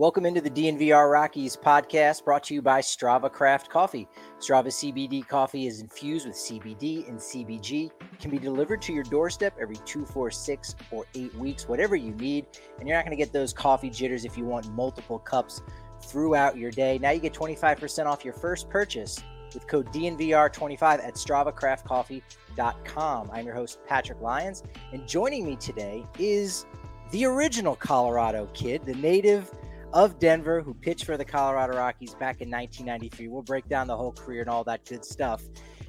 Welcome into the DNVR Rockies podcast brought to you by Strava Craft Coffee. Strava CBD coffee is infused with CBD and CBG. Can be delivered to your doorstep every two, four, six, or eight weeks, whatever you need. And you're not going to get those coffee jitters if you want multiple cups throughout your day. Now you get 25% off your first purchase with code DNVR25 at StravaCraftCoffee.com. I'm your host, Patrick Lyons. And joining me today is the original Colorado kid, the native of Denver, who pitched for the Colorado Rockies back in 1993. We'll break down the whole career and all that good stuff.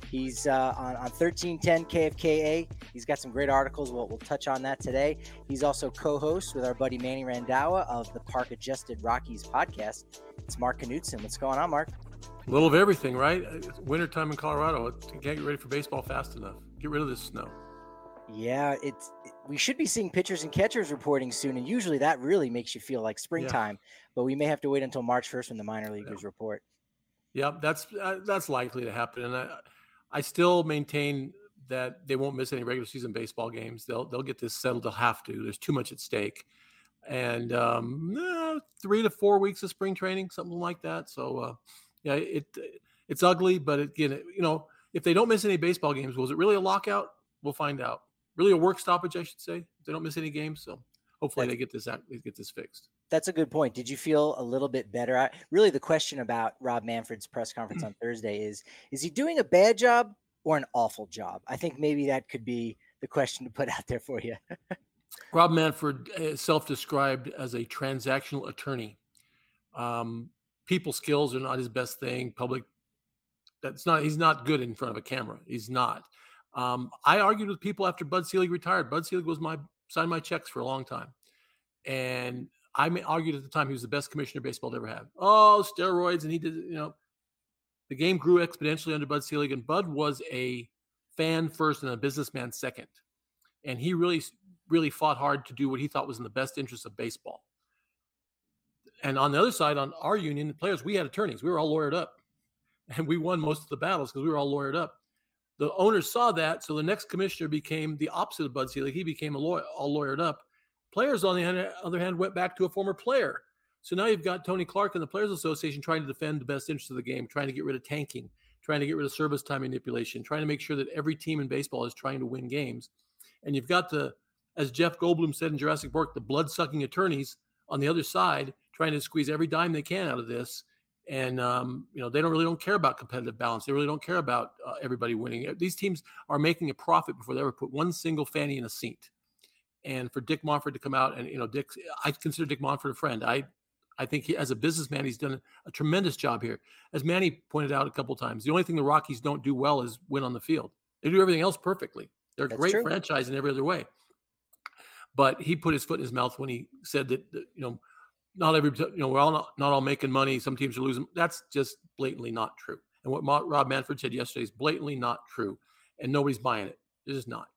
He's uh, on, on 1310 KFKA. He's got some great articles. We'll, we'll touch on that today. He's also co host with our buddy Manny Randhawa of the Park Adjusted Rockies podcast. It's Mark Knudson. What's going on, Mark? A little of everything, right? It's wintertime in Colorado. You can't get ready for baseball fast enough. Get rid of this snow. Yeah, it's we should be seeing pitchers and catchers reporting soon, and usually that really makes you feel like springtime. Yeah. But we may have to wait until March first when the minor leaguers yeah. report. Yeah, that's uh, that's likely to happen, and I, I still maintain that they won't miss any regular season baseball games. They'll they'll get this settled. They'll have to. There's too much at stake, and um, eh, three to four weeks of spring training, something like that. So, uh, yeah, it it's ugly, but again, you know, if they don't miss any baseball games, was it really a lockout? We'll find out really a work stoppage, I should say. They don't miss any games, so hopefully they get this out, they get this fixed. That's a good point. Did you feel a little bit better? I, really, the question about Rob Manfred's press conference on Thursday is: Is he doing a bad job or an awful job? I think maybe that could be the question to put out there for you. Rob Manfred is self-described as a transactional attorney. Um, people skills are not his best thing. Public, that's not. He's not good in front of a camera. He's not. Um, I argued with people after Bud Selig retired. Bud Selig was my signed my checks for a long time, and I argued at the time he was the best commissioner baseball ever had. Oh, steroids, and he did. You know, the game grew exponentially under Bud Selig, and Bud was a fan first and a businessman second, and he really, really fought hard to do what he thought was in the best interest of baseball. And on the other side, on our union, the players, we had attorneys. We were all lawyered up, and we won most of the battles because we were all lawyered up the owners saw that, so the next commissioner became the opposite of Bud Selig. He became a lawyer, all lawyered up. Players, on the other hand, went back to a former player. So now you've got Tony Clark and the Players Association trying to defend the best interest of the game, trying to get rid of tanking, trying to get rid of service time manipulation, trying to make sure that every team in baseball is trying to win games. And you've got the, as Jeff Goldblum said in Jurassic Park, the blood sucking attorneys on the other side trying to squeeze every dime they can out of this and um, you know they don't really don't care about competitive balance. They really don't care about uh, everybody winning. These teams are making a profit before they ever put one single fanny in a seat. And for Dick Monfort to come out and you know Dick, I consider Dick Monfort a friend. I I think he, as a businessman, he's done a tremendous job here. As Manny pointed out a couple times, the only thing the Rockies don't do well is win on the field. They do everything else perfectly. They're a That's great true. franchise in every other way. But he put his foot in his mouth when he said that, that you know not every you know we're all not, not all making money. Some teams are losing. That's just blatantly not true. And what Ma- Rob Manfred said yesterday is blatantly not true, and nobody's buying it. It is not.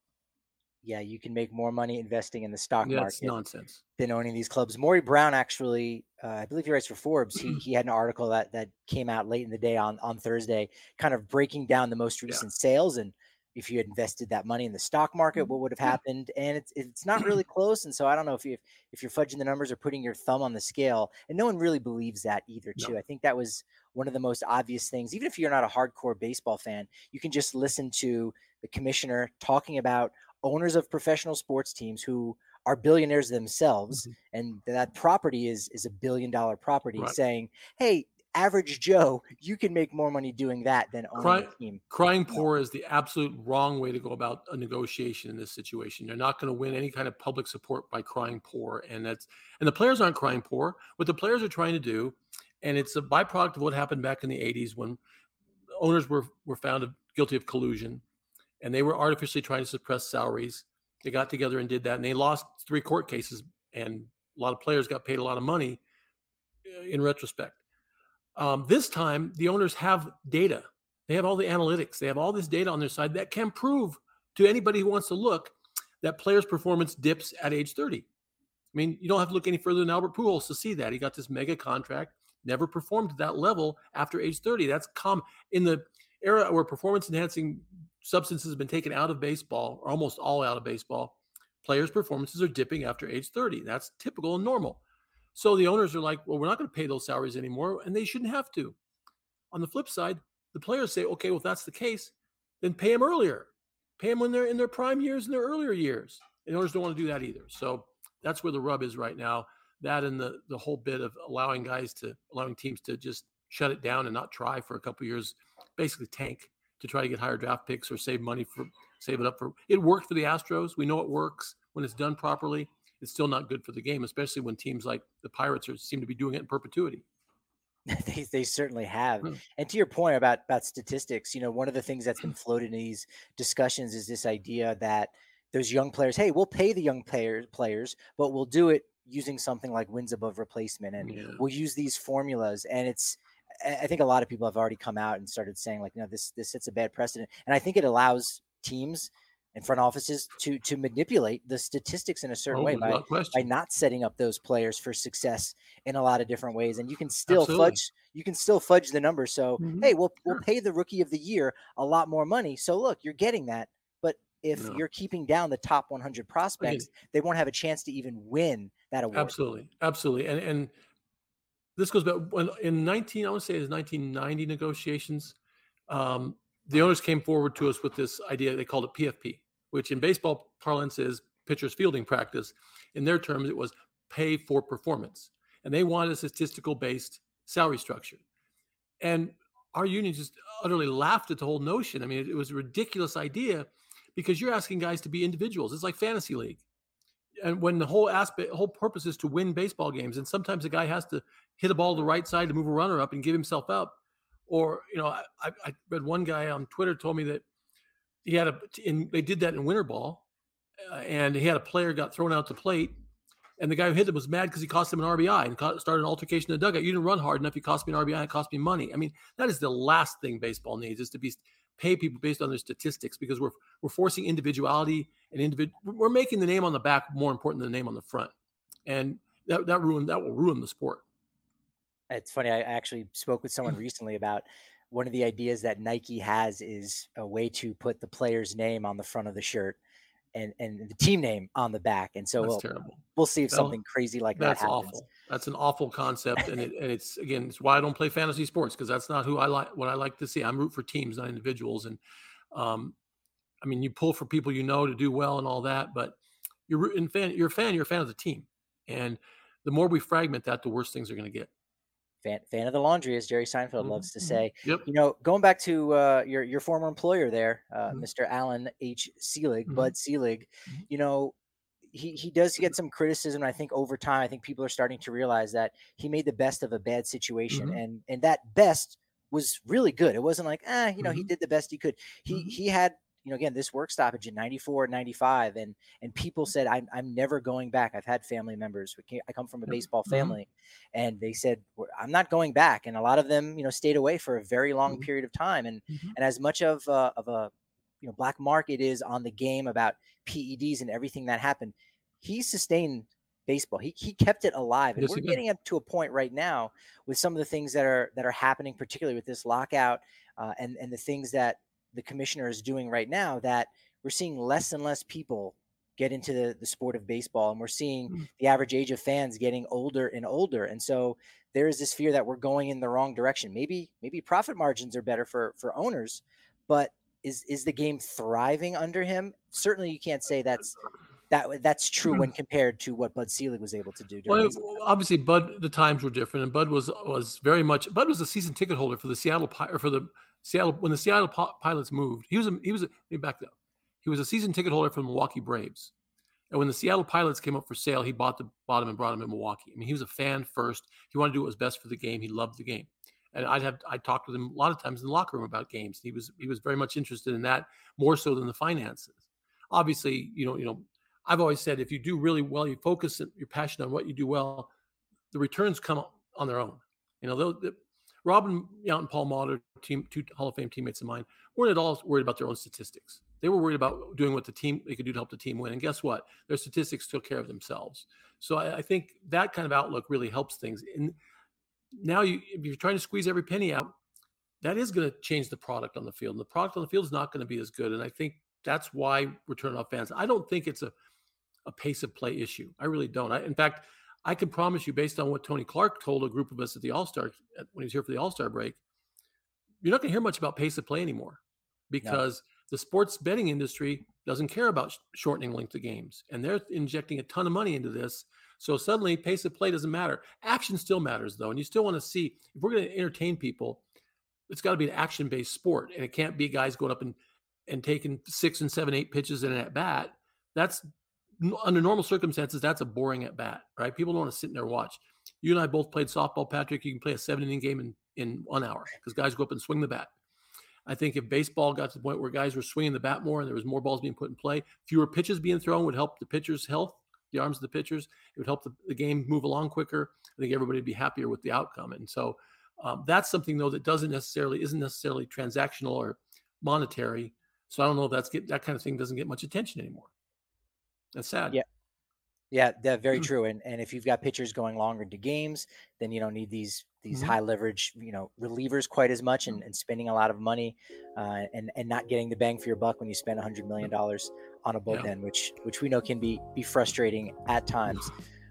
Yeah, you can make more money investing in the stock yeah, market nonsense. than owning these clubs. Maury Brown actually, uh, I believe he writes for Forbes. He he had an article that that came out late in the day on on Thursday, kind of breaking down the most recent yeah. sales and if you had invested that money in the stock market, mm-hmm. what would have happened? And it's it's not really close. And so I don't know if you if you're fudging the numbers or putting your thumb on the scale. And no one really believes that either. Too. No. I think that was one of the most obvious things. Even if you're not a hardcore baseball fan, you can just listen to the commissioner talking about owners of professional sports teams who are billionaires themselves mm-hmm. and that property is is a billion dollar property right. saying hey average Joe, you can make more money doing that than owning Cry, a team. Crying poor is the absolute wrong way to go about a negotiation in this situation. You're not going to win any kind of public support by crying poor, and that's and the players aren't crying poor. What the players are trying to do, and it's a byproduct of what happened back in the '80s when owners were were found guilty of collusion, and they were artificially trying to suppress salaries. They got together and did that, and they lost three court cases and a lot of players got paid a lot of money uh, in retrospect. Um, this time, the owners have data. They have all the analytics. They have all this data on their side that can prove to anybody who wants to look that players' performance dips at age 30. I mean, you don't have to look any further than Albert Pujols to see that. He got this mega contract, never performed to that level after age 30. That's common in the era where performance enhancing substances have been taken out of baseball, or almost all out of baseball. Players' performances are dipping after age 30. That's typical and normal. So the owners are like, well, we're not going to pay those salaries anymore, and they shouldn't have to. On the flip side, the players say, okay, well, if that's the case, then pay them earlier. Pay them when they're in their prime years and their earlier years. And owners don't want to do that either. So that's where the rub is right now. That and the the whole bit of allowing guys to allowing teams to just shut it down and not try for a couple years, basically tank to try to get higher draft picks or save money for save it up for it worked for the Astros. We know it works when it's done properly it's still not good for the game, especially when teams like the Pirates are, seem to be doing it in perpetuity. they, they certainly have. Hmm. And to your point about about statistics, you know, one of the things that's been floated in these discussions is this idea that those young players, hey, we'll pay the young players players, but we'll do it using something like wins above replacement, and yeah. we'll use these formulas. And it's, I think a lot of people have already come out and started saying like, no, this this sets a bad precedent. And I think it allows teams and front offices to to manipulate the statistics in a certain oh, way by, by not setting up those players for success in a lot of different ways and you can still Absolutely. fudge you can still fudge the numbers so mm-hmm. hey we'll we'll pay the rookie of the year a lot more money so look you're getting that but if no. you're keeping down the top 100 prospects okay. they won't have a chance to even win that award Absolutely. Absolutely. And and this goes back when in 19 I want to say it's 1990 negotiations um, the owners came forward to us with this idea they called it PFP which in baseball parlance is pitcher's fielding practice. In their terms, it was pay for performance. And they wanted a statistical based salary structure. And our union just utterly laughed at the whole notion. I mean, it, it was a ridiculous idea because you're asking guys to be individuals. It's like fantasy league. And when the whole aspect, whole purpose is to win baseball games, and sometimes a guy has to hit a ball to the right side to move a runner up and give himself up. Or, you know, I, I read one guy on Twitter told me that he had a in they did that in winter ball, uh, and he had a player got thrown out to plate, and the guy who hit him was mad because he cost him an RBI and started an altercation in the dugout. You didn't run hard enough. You cost me an RBI. It cost me money. I mean, that is the last thing baseball needs is to be pay people based on their statistics because we're we're forcing individuality and individual. We're making the name on the back more important than the name on the front, and that that ruin that will ruin the sport. It's funny. I actually spoke with someone recently about one of the ideas that Nike has is a way to put the player's name on the front of the shirt and and the team name on the back. And so we'll, we'll see if something crazy like that happens. That's awful. That's an awful concept, and it, and it's again, it's why I don't play fantasy sports because that's not who I like. What I like to see, I'm root for teams, not individuals. And um, I mean, you pull for people you know to do well and all that, but you're in fan. You're a fan. You're a fan of the team, and the more we fragment that, the worse things are going to get fan, fan of the laundry, as Jerry Seinfeld mm-hmm. loves to mm-hmm. say. Yep. You know, going back to uh, your your former employer there, uh, mm-hmm. Mr. Allan H. Selig, mm-hmm. Bud Selig. Mm-hmm. You know, he he does get some criticism. I think over time, I think people are starting to realize that he made the best of a bad situation, mm-hmm. and and that best was really good. It wasn't like, ah, you know, he did the best he could. He he had you know, again, this work stoppage in 94, 95, and and people said, I'm, I'm never going back. I've had family members. I come from a baseball mm-hmm. family, and they said, I'm not going back. And a lot of them, you know, stayed away for a very long mm-hmm. period of time. And mm-hmm. and as much of a, of a you know black market is on the game about PEDs and everything that happened, he sustained baseball. He he kept it alive, and yes, we're getting up to a point right now with some of the things that are that are happening, particularly with this lockout, uh, and and the things that the commissioner is doing right now that we're seeing less and less people get into the, the sport of baseball and we're seeing mm. the average age of fans getting older and older and so there is this fear that we're going in the wrong direction maybe maybe profit margins are better for for owners but is is the game thriving under him certainly you can't say that's that that's true when compared to what Bud Selig was able to do. Well, obviously, Bud the times were different, and Bud was was very much Bud was a season ticket holder for the Seattle or for the Seattle when the Seattle Pilots moved. He was a, he was a, let me back up. He was a season ticket holder for the Milwaukee Braves. And when the Seattle Pilots came up for sale, he bought the him and brought him in Milwaukee. I mean, he was a fan first. He wanted to do what was best for the game. He loved the game. And I'd have I talked with him a lot of times in the locker room about games. He was he was very much interested in that more so than the finances. Obviously, you know, you know, I've always said if you do really well, you focus your passion on what you do well, the returns come on their own. You know, the, Robin Yount and Paul Molitor, team, two Hall of Fame teammates of mine, weren't at all worried about their own statistics. They were worried about doing what the team they could do to help the team win. And guess what? Their statistics took care of themselves. So I, I think that kind of outlook really helps things. And now you, if you're trying to squeeze every penny out, that is going to change the product on the field. And the product on the field is not going to be as good. And I think that's why we're turning off fans. I don't think it's a, a pace of play issue. I really don't. I, in fact, I can promise you, based on what Tony Clark told a group of us at the All Star when he was here for the All Star break, you're not going to hear much about pace of play anymore because no. the sports betting industry doesn't care about shortening length of games, and they're injecting a ton of money into this. So suddenly, pace of play doesn't matter. Action still matters though, and you still want to see if we're going to entertain people. It's got to be an action-based sport, and it can't be guys going up and and taking six and seven, eight pitches in an at bat. That's under normal circumstances, that's a boring at bat, right? People don't want to sit in there and watch. You and I both played softball, Patrick. You can play a seven inning game in, in one hour because guys go up and swing the bat. I think if baseball got to the point where guys were swinging the bat more and there was more balls being put in play, fewer pitches being thrown would help the pitcher's health, the arms of the pitchers. It would help the, the game move along quicker. I think everybody would be happier with the outcome. And so um, that's something though that doesn't necessarily isn't necessarily transactional or monetary. So I don't know if that's get that kind of thing doesn't get much attention anymore. That's sad. Yeah. Yeah, that's very mm-hmm. true. And and if you've got pitchers going longer into games, then you don't need these these mm-hmm. high leverage, you know, relievers quite as much and, and spending a lot of money uh, and and not getting the bang for your buck when you spend a hundred million dollars on a bullpen, yeah. which which we know can be be frustrating at times.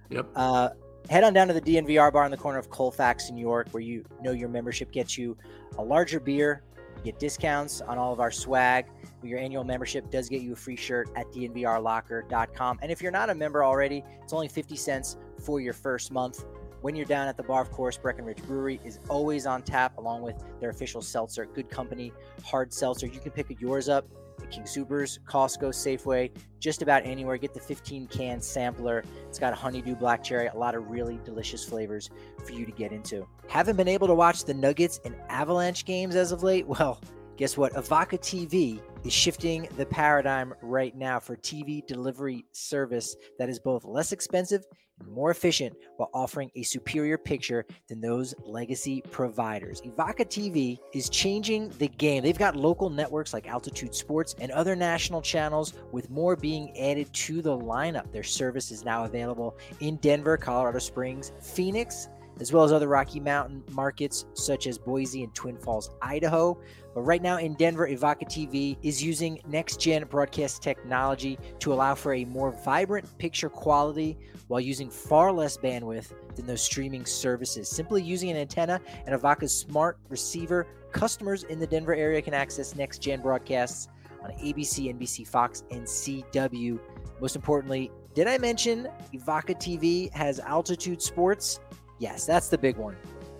Yep. Uh, head on down to the DNVR bar in the corner of Colfax in New York, where you know your membership gets you a larger beer, get discounts on all of our swag your annual membership does get you a free shirt at dnvrlocker.com. And if you're not a member already, it's only 50 cents for your first month. When you're down at the bar, of course, Breckenridge Brewery is always on tap, along with their official seltzer, Good Company Hard Seltzer. You can pick yours up King Soopers, Costco, Safeway, just about anywhere. Get the 15 can sampler. It's got a honeydew black cherry, a lot of really delicious flavors for you to get into. Haven't been able to watch the Nuggets and Avalanche games as of late? Well, guess what? Evoca TV is shifting the paradigm right now for TV delivery service that is both less expensive more efficient while offering a superior picture than those legacy providers. Evoca TV is changing the game. They've got local networks like Altitude Sports and other national channels, with more being added to the lineup. Their service is now available in Denver, Colorado Springs, Phoenix, as well as other Rocky Mountain markets such as Boise and Twin Falls, Idaho. But right now in Denver, Evoca TV is using next gen broadcast technology to allow for a more vibrant picture quality while using far less bandwidth than those streaming services. Simply using an antenna and Evoca's smart receiver, customers in the Denver area can access next gen broadcasts on ABC, NBC, Fox, and CW. Most importantly, did I mention Evoca TV has altitude sports? Yes, that's the big one.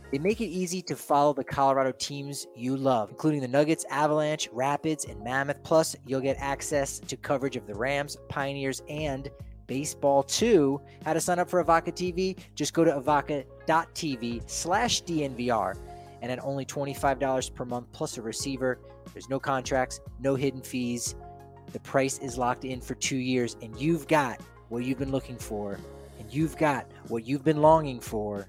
They make it easy to follow the Colorado teams you love, including the Nuggets, Avalanche, Rapids, and Mammoth. Plus, you'll get access to coverage of the Rams, Pioneers, and baseball too. How to sign up for Evoca TV? Just go to evoca.tv slash DNVR. And at only $25 per month plus a receiver, there's no contracts, no hidden fees. The price is locked in for two years, and you've got what you've been looking for, and you've got what you've been longing for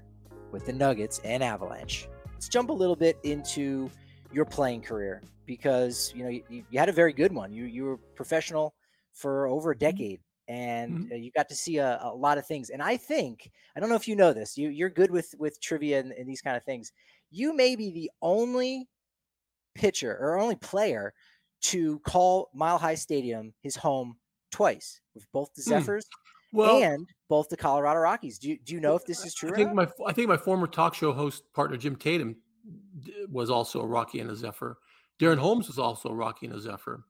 with the Nuggets and Avalanche. Let's jump a little bit into your playing career because you know you, you had a very good one. You you were professional for over a mm-hmm. decade and mm-hmm. you got to see a, a, lot of things. And I think I don't know if you know this. You you're good with with trivia and, and these kind of things. You may be the only pitcher or only player to call Mile High Stadium his home twice with both the hmm. Zephyrs well, and both the Colorado Rockies. Do you, do you know if this is true? I think my I think my former talk show host partner Jim Tatum was also a Rocky and a Zephyr. Darren Holmes was also a Rocky and a Zephyr.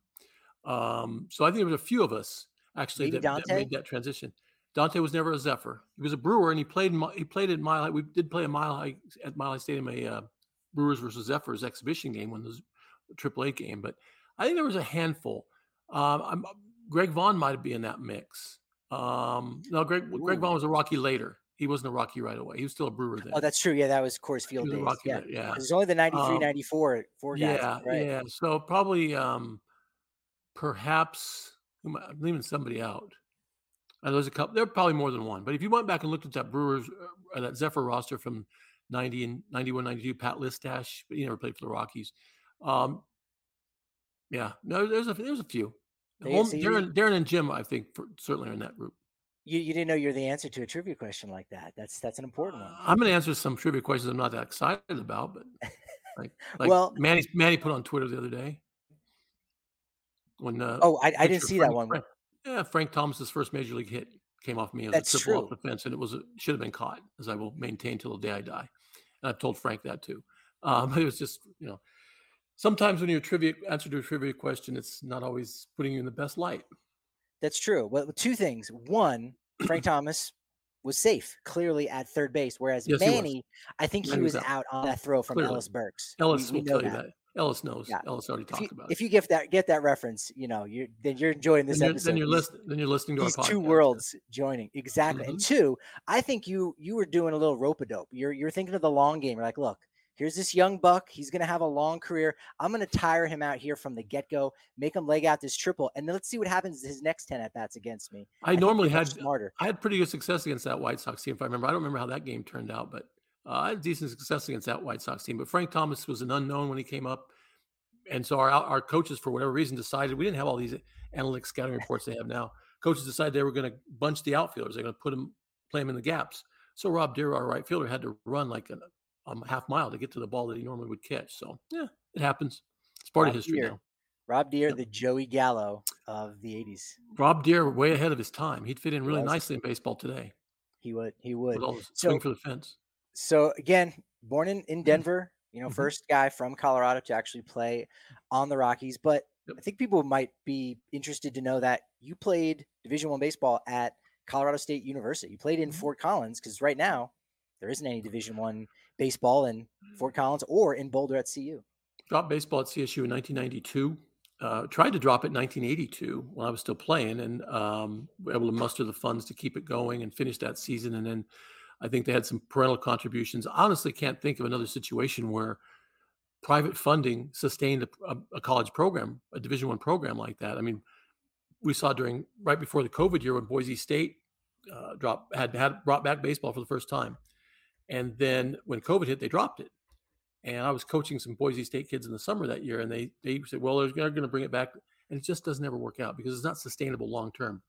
Um, so I think there was a few of us actually that, that, made that transition. Dante was never a Zephyr. He was a Brewer, and he played he played at Mile High. We did play a Mile High at Mile High Stadium, a uh, Brewers versus Zephyrs exhibition game when the AAA game. But I think there was a handful. Um, Greg Vaughn might be in that mix. Um, no, Greg Ooh. Greg Vaughn was a Rocky later. He wasn't a Rocky right away. He was still a Brewer then. Oh, that's true. Yeah, that was Coors Field days. yeah, yeah. It was only the 93, um, 94 four guys. Yeah, right? yeah. So probably, um, perhaps I'm leaving somebody out. And there's a couple. There are probably more than one. But if you went back and looked at that Brewers, uh, that Zephyr roster from 90 and 91, 92, Pat Listach, but he never played for the Rockies. Um, yeah, no, there's a there's a few. Home, Darren, Darren and Jim, I think, for, certainly are in that group. You, you didn't know you're the answer to a trivia question like that. That's that's an important one. Uh, I'm going to answer some trivia questions I'm not that excited about, but like, like well, Manny Manny put on Twitter the other day when uh, oh I, I didn't see Frank, that one. Frank, yeah, Frank Thomas's first major league hit came off me as That's a triple true. off the fence, and it was a, should have been caught, as I will maintain till the day I die. And I've told Frank that too. Um, it was just you know, sometimes when you're trivia answer to a trivia question, it's not always putting you in the best light. That's true. Well, two things. One, Frank Thomas was safe clearly at third base, whereas yes, Manny, I think Manny he was, was out. out. on that throw from clearly. Ellis Burks. Ellis we, we will tell that. you that. Ellis knows. Yeah. Ellis already talked you, about If you get that get that reference, you know, you then you're enjoying this then episode. Then you're listening. Then you're listening to these two worlds joining exactly. Mm-hmm. And two, I think you you were doing a little rope a dope. You're you're thinking of the long game. You're like, look, here's this young buck. He's going to have a long career. I'm going to tire him out here from the get go, make him leg out this triple, and then let's see what happens his next 10 at bats against me. I, I normally had smarter. I had pretty good success against that White Sox team, if I remember. I don't remember how that game turned out, but uh, I had decent success against that White Sox team. But Frank Thomas was an unknown when he came up. And so our, our coaches, for whatever reason, decided we didn't have all these analytic scouting reports they have now. Coaches decided they were going to bunch the outfielders. They're going to put them, play them in the gaps. So Rob Deer, our right fielder, had to run like a um, half mile to get to the ball that he normally would catch. So yeah, it happens. It's part Rob of history Deer. now. Rob Deer, yep. the Joey Gallo of the '80s. Rob Deer, way ahead of his time. He'd fit in really nicely in baseball today. He would. He would. So, swing for the fence. So again, born in in mm-hmm. Denver. You know, mm-hmm. first guy from Colorado to actually play on the Rockies. But yep. I think people might be interested to know that you played Division One baseball at Colorado State University. You played in mm-hmm. Fort Collins because right now there isn't any Division One baseball in Fort Collins or in Boulder at CU. Dropped baseball at CSU in 1992. Uh, tried to drop it in 1982 while I was still playing, and um, were able to muster the funds to keep it going and finish that season. And then I think they had some parental contributions. Honestly, can't think of another situation where private funding sustained a, a, a college program, a Division One program like that. I mean, we saw during right before the COVID year when Boise State uh, dropped had had brought back baseball for the first time. And then when COVID hit, they dropped it. And I was coaching some Boise State kids in the summer that year, and they they said, "Well, they're going to bring it back," and it just doesn't ever work out because it's not sustainable long term.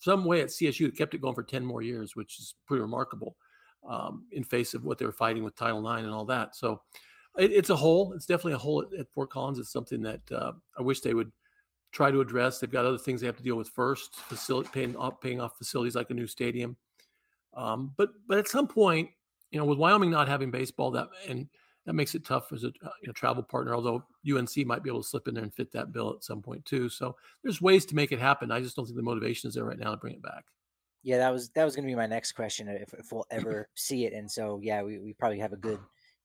Some way at CSU, it kept it going for ten more years, which is pretty remarkable um, in face of what they were fighting with Title IX and all that. So it, it's a hole. It's definitely a hole at, at Fort Collins. It's something that uh, I wish they would try to address. They've got other things they have to deal with first, paying off, paying off facilities like a new stadium. Um, but but at some point, you know, with Wyoming not having baseball, that and that makes it tough as a uh, you know, travel partner. Although UNC might be able to slip in there and fit that bill at some point too. So there's ways to make it happen. I just don't think the motivation is there right now to bring it back. Yeah, that was that was going to be my next question if, if we'll ever see it. And so yeah, we, we probably have a good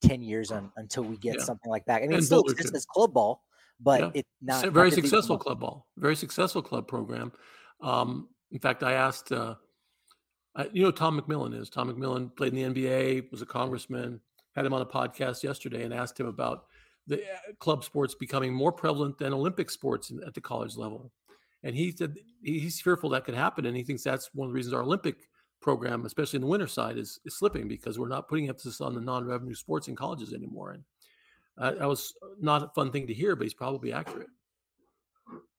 ten years on until we get yeah. something like that. I mean, and it still exists as club ball, but yeah. it's not very not successful club ball. Very successful club program. Um, in fact, I asked. Uh, uh, you know Tom McMillen is. Tom McMillen played in the NBA, was a congressman. Had him on a podcast yesterday and asked him about the uh, club sports becoming more prevalent than Olympic sports at the college level. And he said he's fearful that could happen, and he thinks that's one of the reasons our Olympic program, especially in the winter side, is, is slipping because we're not putting emphasis on the non-revenue sports in colleges anymore. And uh, that was not a fun thing to hear, but he's probably accurate.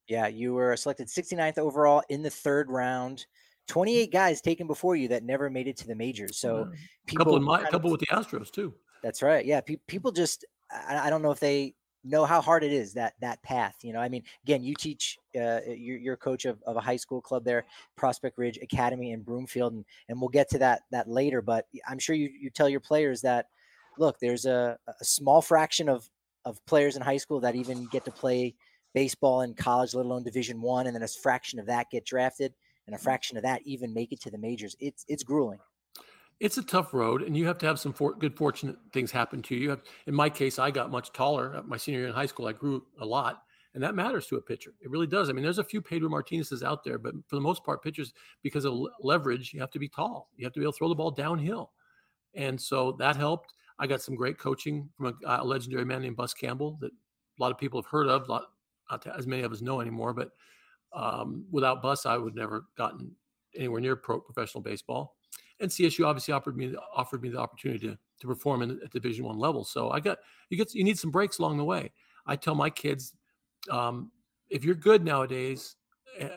Yeah, you were selected 69th overall in the third round. 28 guys taken before you that never made it to the majors. So yeah. people, couple, in my, couple with the Astros too. That's right. Yeah, pe- people just I, I, don't know if they know how hard it is that that path. You know, I mean, again, you teach uh, you're, you're coach of, of a high school club there, Prospect Ridge Academy in Broomfield, and and we'll get to that that later. But I'm sure you you tell your players that look, there's a, a small fraction of of players in high school that even get to play baseball in college, let alone Division One, and then a fraction of that get drafted and a fraction of that even make it to the majors. It's it's grueling. It's a tough road, and you have to have some for, good fortunate things happen to you. you have, in my case, I got much taller. My senior year in high school, I grew a lot, and that matters to a pitcher. It really does. I mean, there's a few Pedro Martinez's out there, but for the most part, pitchers, because of leverage, you have to be tall. You have to be able to throw the ball downhill, and so that helped. I got some great coaching from a, a legendary man named Bus Campbell that a lot of people have heard of, not as many of us know anymore, but um, without Bus, I would never gotten anywhere near pro professional baseball. And CSU obviously offered me offered me the opportunity to to perform in, at Division One level. So I got you get you need some breaks along the way. I tell my kids, um, if you're good nowadays, uh,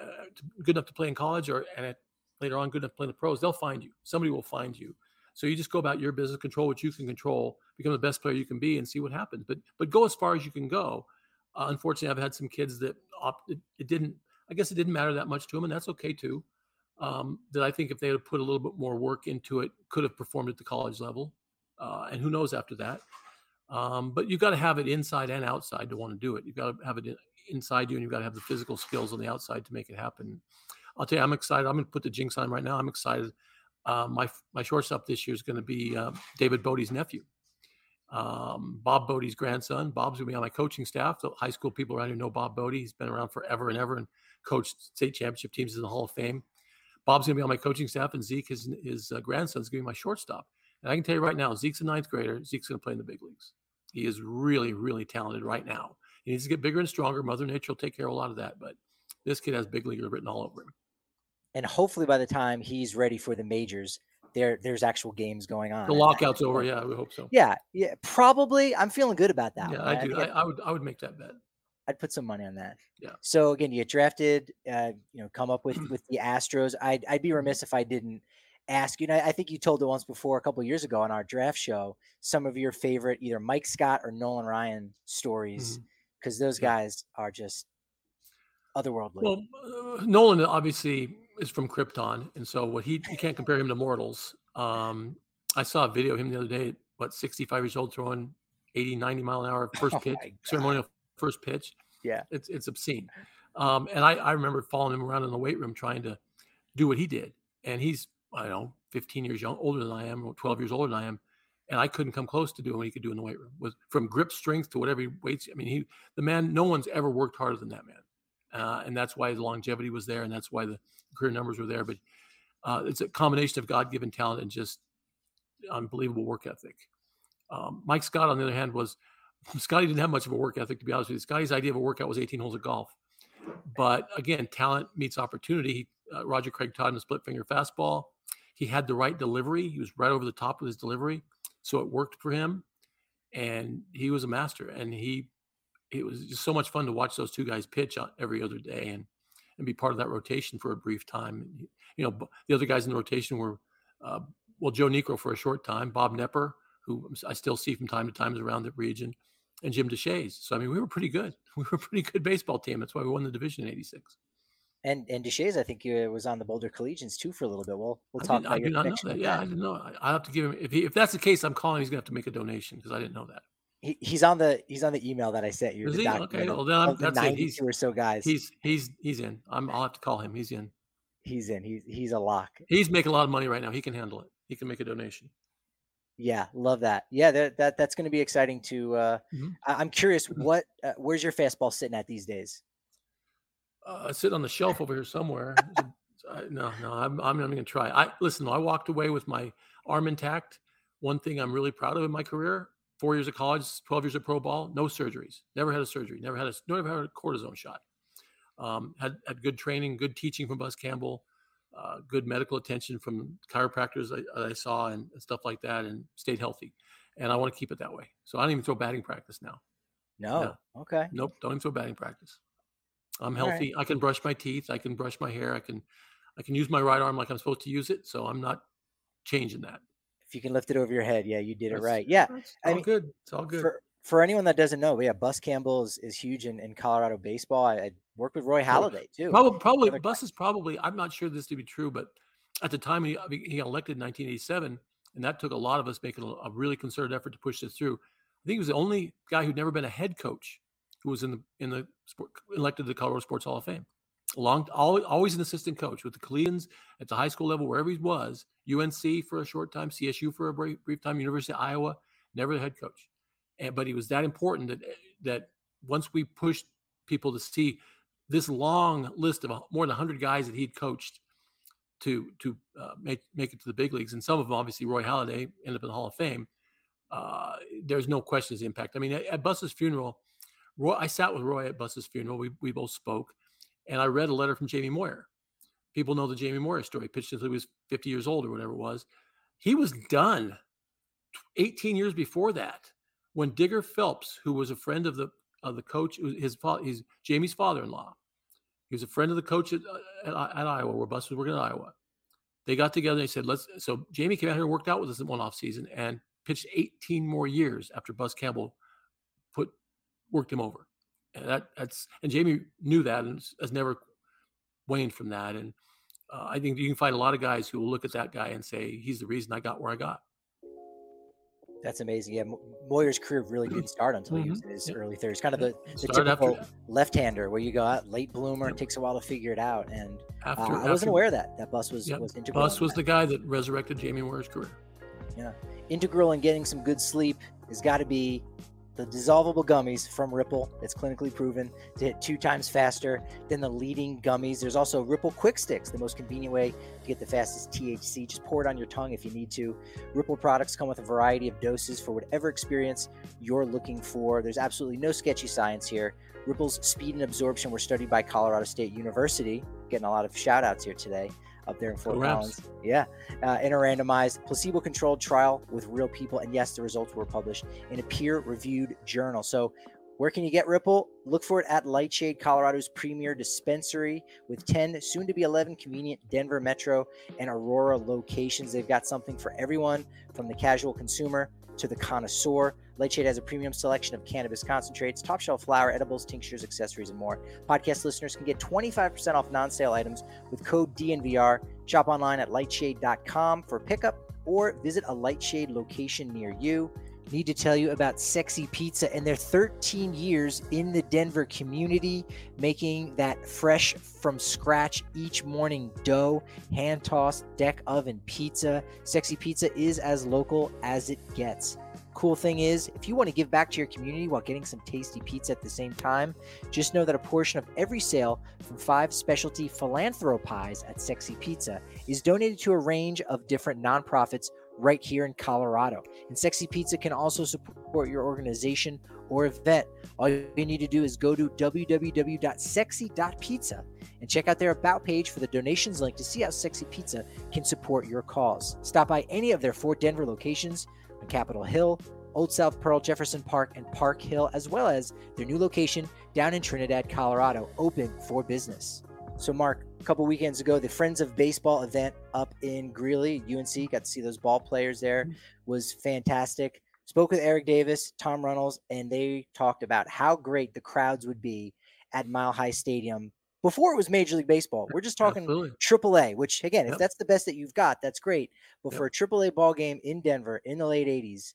good enough to play in college or and later on good enough to play in the pros, they'll find you. Somebody will find you. So you just go about your business, control what you can control, become the best player you can be, and see what happens. But but go as far as you can go. Uh, unfortunately, I've had some kids that opted. It didn't. I guess it didn't matter that much to them, and that's okay too um, that I think if they had put a little bit more work into it, could have performed at the college level. Uh, and who knows after that. Um, but you've got to have it inside and outside to want to do it. You've got to have it inside you, and you've got to have the physical skills on the outside to make it happen. I'll tell you, I'm excited. I'm going to put the jinx on right now. I'm excited. Uh, my my shortstop this year is going to be uh, David Bote's nephew, um, Bob Bote's grandson. Bob's going to be on my coaching staff. The high school people around here know Bob Bote. He's been around forever and ever and coached state championship teams in the Hall of Fame. Bob's going to be on my coaching staff, and Zeke, his, his uh, grandson's going to be my shortstop. And I can tell you right now, Zeke's a ninth grader. Zeke's going to play in the big leagues. He is really, really talented right now. He needs to get bigger and stronger. Mother Nature will take care of a lot of that, but this kid has big leaguer written all over him. And hopefully, by the time he's ready for the majors, there there's actual games going on. The lockout's over. Yeah, we hope so. Yeah, yeah, probably. I'm feeling good about that. Yeah, one. I do. I, I, I would I would make that bet. I'd put some money on that. Yeah. So again, you get drafted, uh, you know, come up with with the Astros. I'd I'd be mm-hmm. remiss if I didn't ask you. Know, I think you told it once before, a couple years ago on our draft show, some of your favorite either Mike Scott or Nolan Ryan stories, because mm-hmm. those guys are just otherworldly. Well, uh, Nolan obviously is from Krypton, and so what he you can't compare him to mortals. Um, I saw a video of him the other day, what 65 years old, throwing 80, 90 mile an hour first oh pitch, ceremonial first pitch. Yeah, it's it's obscene. Um, and I, I remember following him around in the weight room trying to do what he did. And he's I don't know 15 years young, older than I am, or 12 years older than I am, and I couldn't come close to doing what he could do in the weight room. Was from grip strength to whatever he weights. I mean, he the man. No one's ever worked harder than that man, uh, and that's why the longevity was there, and that's why the career numbers were there. But uh, it's a combination of God given talent and just unbelievable work ethic. Um, Mike Scott, on the other hand, was Scotty didn't have much of a work ethic, to be honest with you. Scotty's idea of a workout was 18 holes of golf. But again, talent meets opportunity. Uh, Roger Craig taught him a split finger fastball. He had the right delivery. He was right over the top with his delivery. So it worked for him. And he was a master. And he, it was just so much fun to watch those two guys pitch every other day and, and be part of that rotation for a brief time. You know, the other guys in the rotation were, uh, well, Joe Niekro for a short time, Bob Knepper, who I still see from time to time is around the region, and Jim Deshaies. So I mean, we were pretty good. We were a pretty good baseball team. That's why we won the division in '86. And and Deshaies, I think he uh, was on the Boulder Collegians too for a little bit. We'll we'll talk. I, did, I do not know that. Yeah, that. I didn't know. I, I have to give him if he, if that's the case. I'm calling. He's gonna have to make a donation because I didn't know that. He, he's on the he's on the email that I sent you. Is he? Okay, well then I'm, that's it. He's or so guys. He's he's he's in. I'm. I'll have to call him. He's in. He's in. He's he's a lock. He's making a lot of money right now. He can handle it. He can make a donation. Yeah, love that. Yeah, that, that that's going to be exciting to. Uh, mm-hmm. I, am curious, mm-hmm. what uh, where's your fastball sitting at these days? Uh, sit on the shelf over here somewhere. I, no, no, I'm I'm not going to try. I listen. I walked away with my arm intact. One thing I'm really proud of in my career: four years of college, twelve years of pro ball, no surgeries. Never had a surgery. Never had a never had a cortisone shot. Um, had had good training, good teaching from Bus Campbell uh, good medical attention from chiropractors I, I saw and stuff like that, and stayed healthy. And I want to keep it that way. So I don't even throw batting practice now. No. no. Okay. Nope. Don't even throw batting practice. I'm healthy. Right. I can brush my teeth. I can brush my hair. I can, I can use my right arm like I'm supposed to use it. So I'm not changing that. If you can lift it over your head, yeah, you did it right. Yeah, it's all I mean, good. It's all good. For, for anyone that doesn't know, yeah, Bus Campbell is, is huge in, in Colorado baseball. I, I worked with Roy Halladay too. Probably, probably Bus is probably. I'm not sure this to be true, but at the time he he elected in 1987, and that took a lot of us making a, a really concerted effort to push this through. I think he was the only guy who'd never been a head coach who was in the in the sport, elected to the Colorado Sports Hall of Fame. Long, always, always an assistant coach with the Collegians at the high school level, wherever he was. UNC for a short time, CSU for a brief, brief time, University of Iowa, never the head coach. And, but he was that important that that once we pushed people to see this long list of more than 100 guys that he'd coached to to uh, make make it to the big leagues, and some of them, obviously, Roy Halladay ended up in the Hall of Fame. Uh, there's no question his impact. I mean, at, at Bus's funeral, Roy, I sat with Roy at Bus's funeral. We we both spoke, and I read a letter from Jamie Moyer. people know the Jamie Moyer story. Pitched until he was 50 years old or whatever it was. He was done 18 years before that when Digger Phelps, who was a friend of the of the coach, his father, he's Jamie's father-in-law. He was a friend of the coach at, at, at Iowa, where Bus was working at Iowa. They got together they said, "Let's." So Jamie came out here and worked out with us in one off season and pitched 18 more years after Bus Campbell put worked him over. And that that's and Jamie knew that and has never waned from that. And uh, I think you can find a lot of guys who will look at that guy and say he's the reason I got where I got. That's amazing. Yeah, Moyer's career really didn't start until he was mm-hmm. in his early 30s. Kind of the, the typical left-hander where you go out late bloomer, yep. takes a while to figure it out. And after, uh, I wasn't aware of that. That Bus was, yep. was integral. Bus was the guy that resurrected Jamie Moyer's career. Yeah. Integral in getting some good sleep has got to be the dissolvable gummies from Ripple. It's clinically proven to hit two times faster than the leading gummies. There's also Ripple Quick Sticks, the most convenient way to get the fastest THC. Just pour it on your tongue if you need to. Ripple products come with a variety of doses for whatever experience you're looking for. There's absolutely no sketchy science here. Ripple's speed and absorption were studied by Colorado State University. Getting a lot of shout outs here today up there in Fort Collins. Yeah, uh, in a randomized, placebo-controlled trial with real people, and yes, the results were published in a peer-reviewed journal. So, where can you get Ripple? Look for it at Lightshade, Colorado's premier dispensary, with 10, soon to be 11 convenient Denver Metro and Aurora locations. They've got something for everyone from the casual consumer to the connoisseur. Lightshade has a premium selection of cannabis concentrates, top shelf flower, edibles, tinctures, accessories, and more. Podcast listeners can get 25% off non sale items with code DNVR. Shop online at lightshade.com for pickup or visit a Lightshade location near you. Need to tell you about Sexy Pizza and their 13 years in the Denver community, making that fresh from scratch each morning dough, hand tossed deck oven pizza. Sexy Pizza is as local as it gets. Cool thing is, if you want to give back to your community while getting some tasty pizza at the same time, just know that a portion of every sale from five specialty philanthropies at Sexy Pizza is donated to a range of different nonprofits right here in Colorado. And Sexy Pizza can also support your organization or event. All you need to do is go to www.sexy.pizza and check out their About page for the donations link to see how Sexy Pizza can support your cause. Stop by any of their four Denver locations on Capitol Hill, Old South Pearl, Jefferson Park, and Park Hill, as well as their new location down in Trinidad, Colorado, open for business. So, Mark, couple weekends ago, the Friends of Baseball event up in Greeley, UNC, got to see those ball players there, mm-hmm. was fantastic. Spoke with Eric Davis, Tom Runnells, and they talked about how great the crowds would be at Mile High Stadium before it was Major League Baseball. We're just talking Absolutely. AAA, which again, yep. if that's the best that you've got, that's great. But yep. for a AAA ball game in Denver in the late 80s,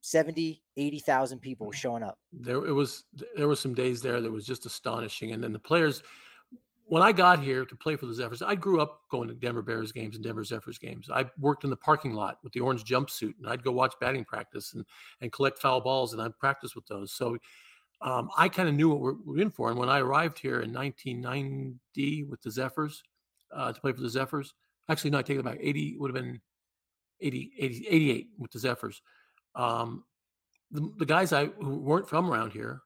70, 80,000 people mm. showing up. There it was there were some days there that was just astonishing and then the players when I got here to play for the Zephyrs, I grew up going to Denver Bears games and Denver Zephyrs games. I worked in the parking lot with the orange jumpsuit, and I'd go watch batting practice and and collect foul balls, and I'd practice with those. So um, I kind of knew what we're, we're, in for. And when I arrived here in 1990 with the Zephyrs uh, to play for the Zephyrs, actually, no, I take it back. 80 would have been 80, 80 88 with the Zephyrs. Um, the, the, guys I who weren't from around here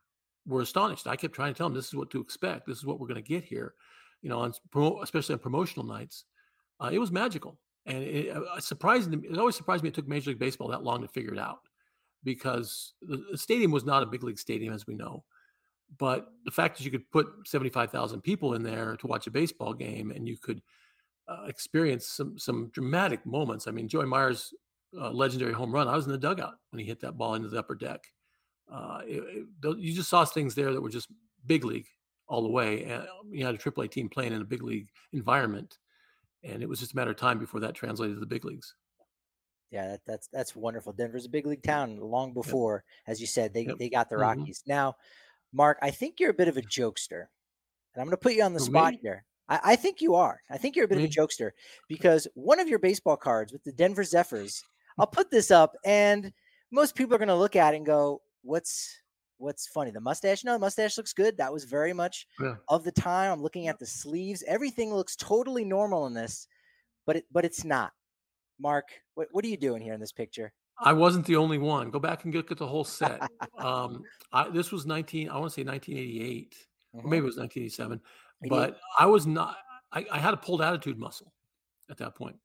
were astonished. I kept trying to tell them this is what to expect. This is what we're going to get here. You know, on, especially on promotional nights, uh, it was magical. And it, uh, surprising, it always surprised me it took Major League Baseball that long to figure it out because the stadium was not a big league stadium, as we know. But the fact that you could put 75,000 people in there to watch a baseball game and you could uh, experience some some dramatic moments. I mean, Joey Meyer's uh, legendary home run, I was in the dugout when he hit that ball into the upper deck. Uh, it, it, you just saw things there that were just big league all the way. And you had a AAA team playing in a big league environment. And it was just a matter of time before that translated to the big leagues. Yeah, that, that's that's wonderful. Denver's a big league town. Long before, yep. as you said, they yep. they got the mm-hmm. Rockies. Mm-hmm. Now, Mark, I think you're a bit of a jokester, and I'm going to put you on the For spot me? here. I, I, think you are. I think you're a bit me? of a jokester because one of your baseball cards with the Denver Zephyrs. I'll put this up, and most people are going to look at it and go, "What's what's funny? The mustache? No, the mustache looks good. That was very much yeah. of the time. I'm looking at the sleeves. Everything looks totally normal in this, but it but it's not. Mark, what, what are you doing here in this picture? I wasn't the only one. Go back and look at the whole set. um, I, this was 19, I want to say 1988, mm-hmm. or maybe it was 1987, but I was not, I, I had a pulled attitude muscle at that point,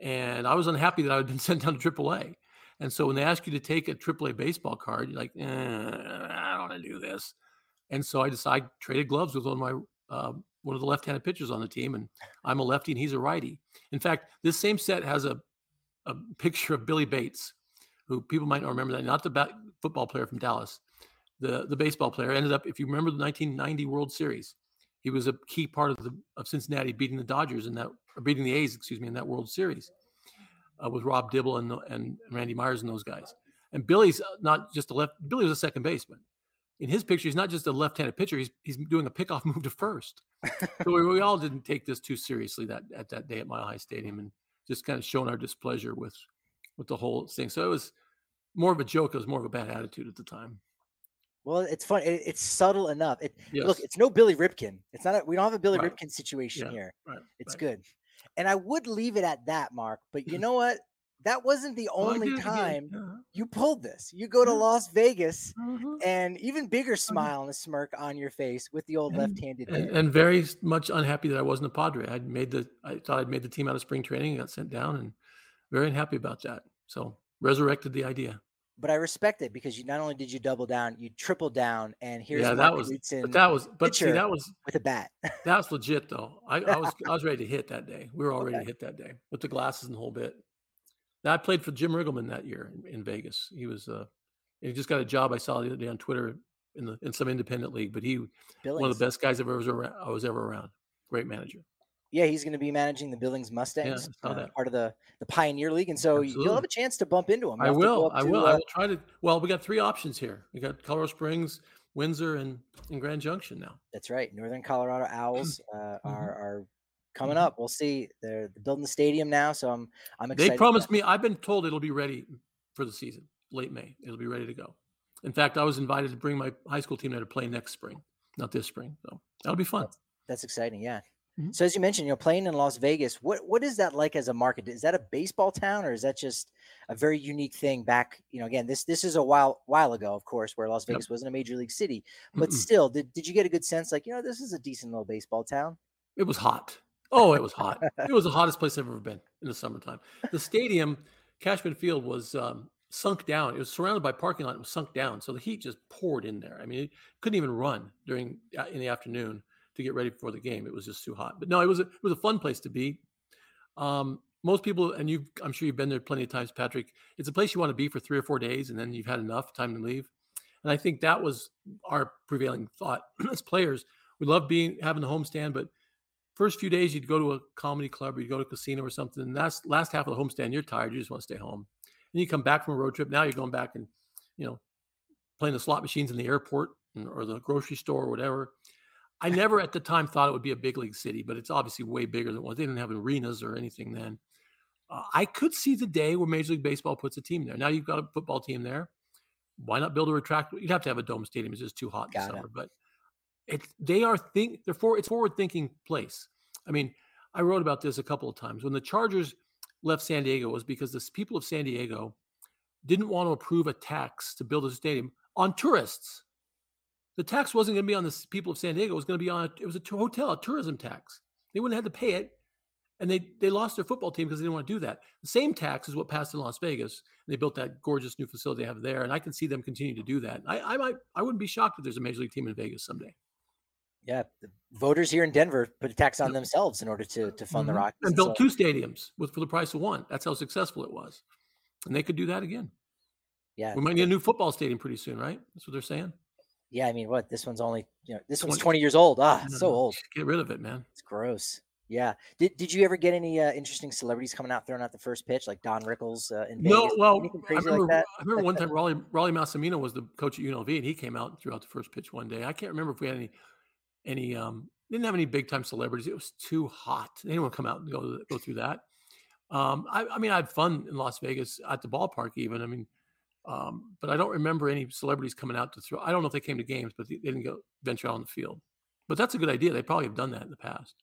and I was unhappy that I had been sent down to AAA. And so when they ask you to take a AAA baseball card, you're like, eh, I don't want to do this. And so I decided traded gloves with one of my uh, one of the left-handed pitchers on the team, and I'm a lefty and he's a righty. In fact, this same set has a a picture of Billy Bates, who people might not remember that, not the bat- football player from Dallas, the the baseball player ended up, if you remember the 1990 World Series, he was a key part of the of Cincinnati beating the Dodgers in that, beating the A's, excuse me, in that World Series uh, with Rob Dibble and and Randy Myers and those guys. And Billy's not just a left. Billy was a second baseman. In his picture, he's not just a left-handed pitcher. He's he's doing a pickoff move to first. so we, we all didn't take this too seriously that at that day at Mile High Stadium, and just kind of showing our displeasure with with the whole thing. So it was more of a joke. It was more of a bad attitude at the time. Well, it's fun. It, it's subtle enough. It, yes. Look, it's no Billy Ripken. It's not. A, we don't have a Billy right. Ripken situation yeah. here. Right. It's right. good. And I would leave it at that, Mark. But you know what? That wasn't the only time uh-huh. you pulled this. You go to Las Vegas, uh-huh. and even bigger uh-huh. smile and a smirk on your face with the old and, left-handed. And, and, very much unhappy that I wasn't a Padre. I'd made the. I thought I'd made the team out of spring training and got sent down, and very unhappy about that. So resurrected the idea but I respect it because you not only did you double down, you tripled down, and here's yeah, that was but that was but see that was with a bat. that's legit though. I, I, was I was ready to hit that day. We were all okay. ready to hit that day with the glasses and the whole bit. I played for Jim Riggleman that year in, in Vegas. He was uh he just got a job. I saw the other day on Twitter in the in some independent league, but he Billings. one of the best guys I've ever was around, I was ever around. Great manager yeah, he's going to be managing the Billings Mustangs, yeah, uh, part of the the Pioneer League, and so Absolutely. you'll have a chance to bump into him. I will. I will. To, uh, I will try to. Well, we got three options here. We got Colorado Springs, Windsor, and, and Grand Junction now. That's right. Northern Colorado Owls uh, mm-hmm. are are coming up. We'll see. They're, they're, building the stadium now, so I'm I'm excited. They promised me. I've been told it'll be ready for the season, late May. It'll be ready to go. In fact, I was invited to bring my high school team there to play next spring, not this spring. So that'll be fun. That's, that's exciting. Yeah. Mm-hmm. So as you mentioned, you know, playing in Las Vegas, what what is that like as a market? Is that a baseball town, or is that just a very unique thing? Back, you know, again, this this is a while while ago, of course, where Las Vegas yep. wasn't a major league city, but Mm-mm. still, did did you get a good sense, like, you know, this is a decent little baseball town? It was hot. Oh, it was hot. it was the hottest place I've ever been in the summertime. The stadium, Cashman Field, was um, sunk down. It was surrounded by parking lot. It was sunk down, so the heat just poured in there. I mean, it couldn't even run during uh, in the afternoon to get ready for the game. It was just too hot. But no, it was a, it was a fun place to be. Um, most people, and you, I'm sure you've been there plenty of times, Patrick. It's a place you want to be for three or four days, and then you've had enough time to leave. And I think that was our prevailing thought as players. We love being having the homestand, but first few days you'd go to a comedy club or you'd go to a casino or something. And that's last half of the homestand, you're tired. You just want to stay home. And you come back from a road trip. Now you're going back and, you know, playing the slot machines in the airport or the grocery store or whatever. I never at the time thought it would be a big league city, but it's obviously way bigger than what. They didn't have arenas or anything then. Uh, I could see the day where Major League Baseball puts a team there. Now you've got a football team there. Why not build a retractable? You'd have to have a dome stadium. It's just too hot in the summer. But it's they are think they're for it's forward thinking place. I mean, I wrote about this a couple of times when the Chargers left San Diego was because the people of San Diego didn't want to approve a tax to build a stadium on tourists the tax wasn't going to be on the people of San Diego. It was going to be on a, it was a hotel, a tourism tax. They wouldn't have to pay it, and they they lost their football team because they didn't want to do that. The same tax is what passed in Las Vegas. And they built that gorgeous new facility they have there, and I can see them continue to do that. I, I might I wouldn't be shocked if there's a major league team in Vegas someday. Yeah, the voters here in Denver put a tax on themselves in order to to fund mm-hmm. the Rockies and built so. two stadiums with for the price of one. That's how successful it was, and they could do that again. Yeah, we might need a new football stadium pretty soon, right? That's what they're saying. Yeah, I mean, what this one's only you know this 20. one's twenty years old. Ah, so old. Get rid of it, man. It's gross. Yeah. Did Did you ever get any uh, interesting celebrities coming out throwing out the first pitch, like Don Rickles uh, in No, well, I remember, like I remember one time Raleigh Rollie Massimino was the coach at UNLV, and he came out and threw out the first pitch one day. I can't remember if we had any any um didn't have any big time celebrities. It was too hot. Anyone come out and go go through that. Um, I, I mean, I had fun in Las Vegas at the ballpark. Even I mean, um, but I don't remember any celebrities coming out to throw. I don't know if they came to games, but they, they didn't go venture out on the field. But that's a good idea. They probably have done that in the past.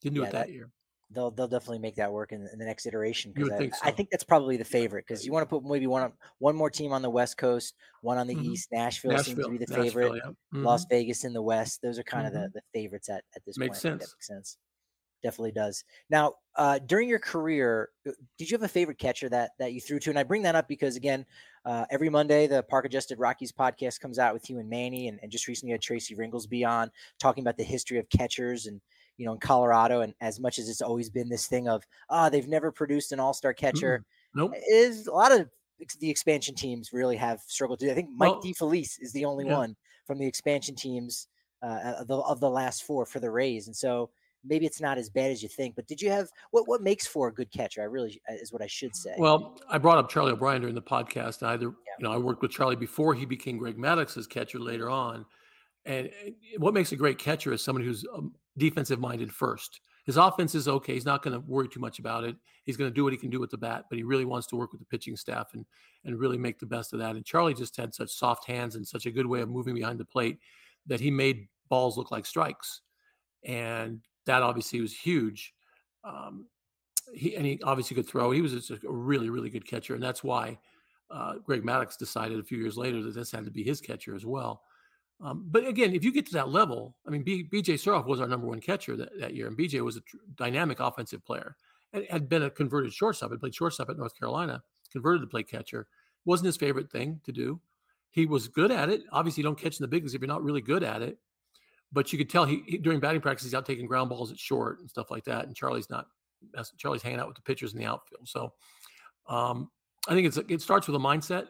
Didn't do yeah, it that, that, year. They'll they'll definitely make that work in, in the next iteration. Because I, think so. I think that's probably the favorite because you want to put maybe one one more team on the West Coast, one on the mm-hmm. East. Nashville, Nashville, seems to be the favorite. Yeah. Mm-hmm. Las Vegas in the West. Those are kind mm-hmm. of the, the favorites at, at this makes point. Sense. Makes sense. Definitely does. Now, uh, during your career, uh, did you have a favorite catcher that that you threw to? And I bring that up because again, uh, every Monday the Park Adjusted Rockies podcast comes out with you and Manny, and, and just recently had Tracy Ringolsby on talking about the history of catchers and you know in Colorado. And as much as it's always been this thing of ah, oh, they've never produced an All Star catcher, mm, nope. is a lot of the expansion teams really have struggled to. I think Mike well, DeFelice is the only yeah. one from the expansion teams uh, of, the, of the last four for the Rays, and so maybe it's not as bad as you think. But did you have what what makes for a good catcher? I really uh, is what I should say. Well, I brought up Charlie O'Brien during the podcast. Either yeah. you know I worked with Charlie before he became Greg Maddux's catcher later on, and what makes a great catcher is someone who's um, defensive minded first. His offense is okay. He's not going to worry too much about it. He's going to do what he can do with the bat, but he really wants to work with the pitching staff and and really make the best of that. And Charlie just had such soft hands and such a good way of moving behind the plate that he made balls look like strikes. And that obviously was huge. Um, he and he obviously could throw. He was just a really, really good catcher, and that's why uh, Greg Maddux decided a few years later that this had to be his catcher as well. Um, but again, if you get to that level, I mean, BJ Surhoff was our number one catcher that, that year, and BJ was a tr- dynamic offensive player and had been a converted shortstop. Had played shortstop at North Carolina, converted to play catcher. wasn't his favorite thing to do. He was good at it. Obviously, you don't catch in the big leagues if you're not really good at it but you could tell he, he, during batting practice he's out taking ground balls at short and stuff like that. And Charlie's not Charlie's hanging out with the pitchers in the outfield. So um, I think it's it starts with a mindset,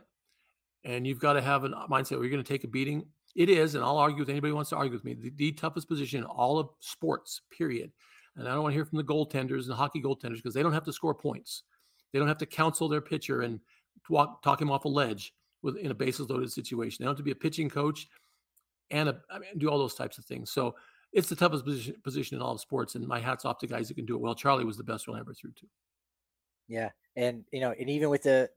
and you've got to have a mindset where you're going to take a beating. It is, and I'll argue with anybody who wants to argue with me, the, the toughest position in all of sports. Period. And I don't want to hear from the goaltenders and hockey goaltenders because they don't have to score points. They don't have to counsel their pitcher and walk, talk him off a ledge with in a bases loaded situation. They don't have to be a pitching coach and a, I mean, do all those types of things. So it's the toughest position, position in all of sports. And my hat's off to guys that can do it well. Charlie was the best one I ever threw to. Yeah, and you know, and even with the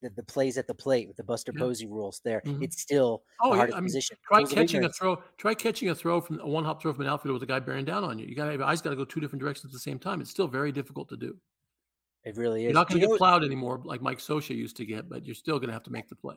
the, the plays at the plate with the Buster yeah. Posey rules, there, mm-hmm. it's still oh, the hardest yeah. I mean, position. Try catching a throw. Try catching a throw from a one hop throw from an outfielder with a guy bearing down on you. You got to eyes got to go two different directions at the same time. It's still very difficult to do. It really is. You're not going to get plowed anymore like Mike Scioscia used to get, but you're still going to have to make the play.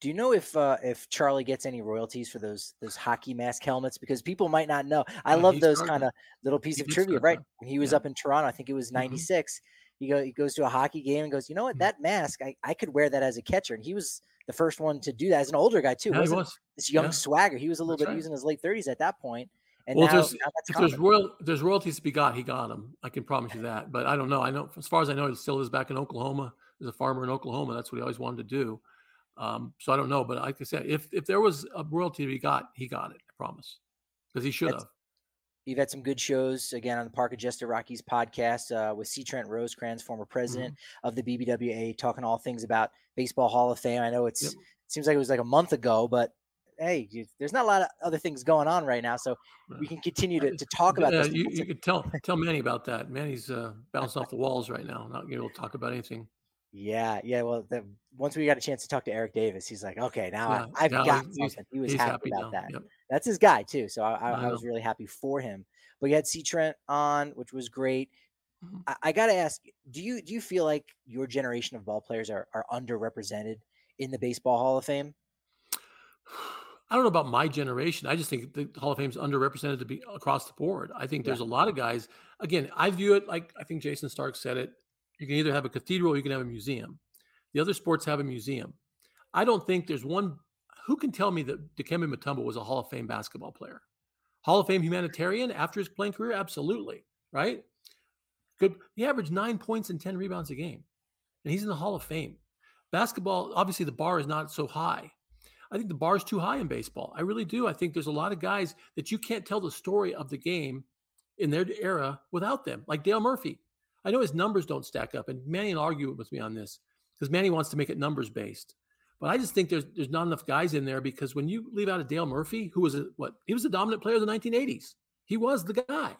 Do you know if uh, if Charlie gets any royalties for those those hockey mask helmets? Because people might not know. I yeah, love those kind of little piece he of trivia. Right when he was yeah. up in Toronto, I think it was '96. Mm-hmm. He go he goes to a hockey game and goes, you know what, mm-hmm. that mask, I, I could wear that as a catcher. And he was the first one to do that as an older guy too. Yeah, wasn't was. this young swagger? He was a little that's bit right. he was in his late 30s at that point. And well, now, there's, now if there's, royal, there's royalties to be got, he got them. I can promise you that. But I don't know. I know as far as I know, he still is back in Oklahoma. As a farmer in Oklahoma. That's what he always wanted to do. Um, so I don't know, but like I said, if if there was a royalty he got, he got it. I promise, because he should have. You've had some good shows again on the Park Adjusted Rockies podcast uh, with C. Trent Rosecrans, former president mm-hmm. of the BBWA, talking all things about Baseball Hall of Fame. I know it's yep. it seems like it was like a month ago, but hey, you, there's not a lot of other things going on right now, so we can continue to, to talk about yeah, this. You, you could tell tell Manny about that. Manny's uh, bouncing off the walls right now, not able to talk about anything. Yeah, yeah. Well, the, once we got a chance to talk to Eric Davis, he's like, okay, now yeah, I, have got something. He was happy, happy, about now. that. Yep. That's his guy too. So I, I, I, was really happy for him. But you had C Trent on, which was great. Mm-hmm. I, I got to ask, do you do you feel like your generation of ball players are are underrepresented in the Baseball Hall of Fame? I don't know about my generation. I just think the Hall of Fame is underrepresented to be across the board. I think there's yeah. a lot of guys. Again, I view it like I think Jayson Stark said it. You can either have a cathedral or you can have a museum. The other sports have a museum. I don't think there's one who can tell me that Dikembe Mutombo was a Hall of Fame basketball player. Hall of Fame humanitarian after his playing career? Absolutely. Right? Good. He averaged nine points and 10 rebounds a game. And he's in the Hall of Fame. Basketball, obviously, the bar is not so high. I think the bar is too high in baseball. I really do. I think there's a lot of guys that you can't tell the story of the game in their era without them, like Dale Murphy. I know his numbers don't stack up, and Manny will argue with me on this because Manny wants to make it numbers based. But I just think there's there's not enough guys in there because when you leave out of Dale Murphy, who was a what he was a dominant player of the 1980s, he was the guy,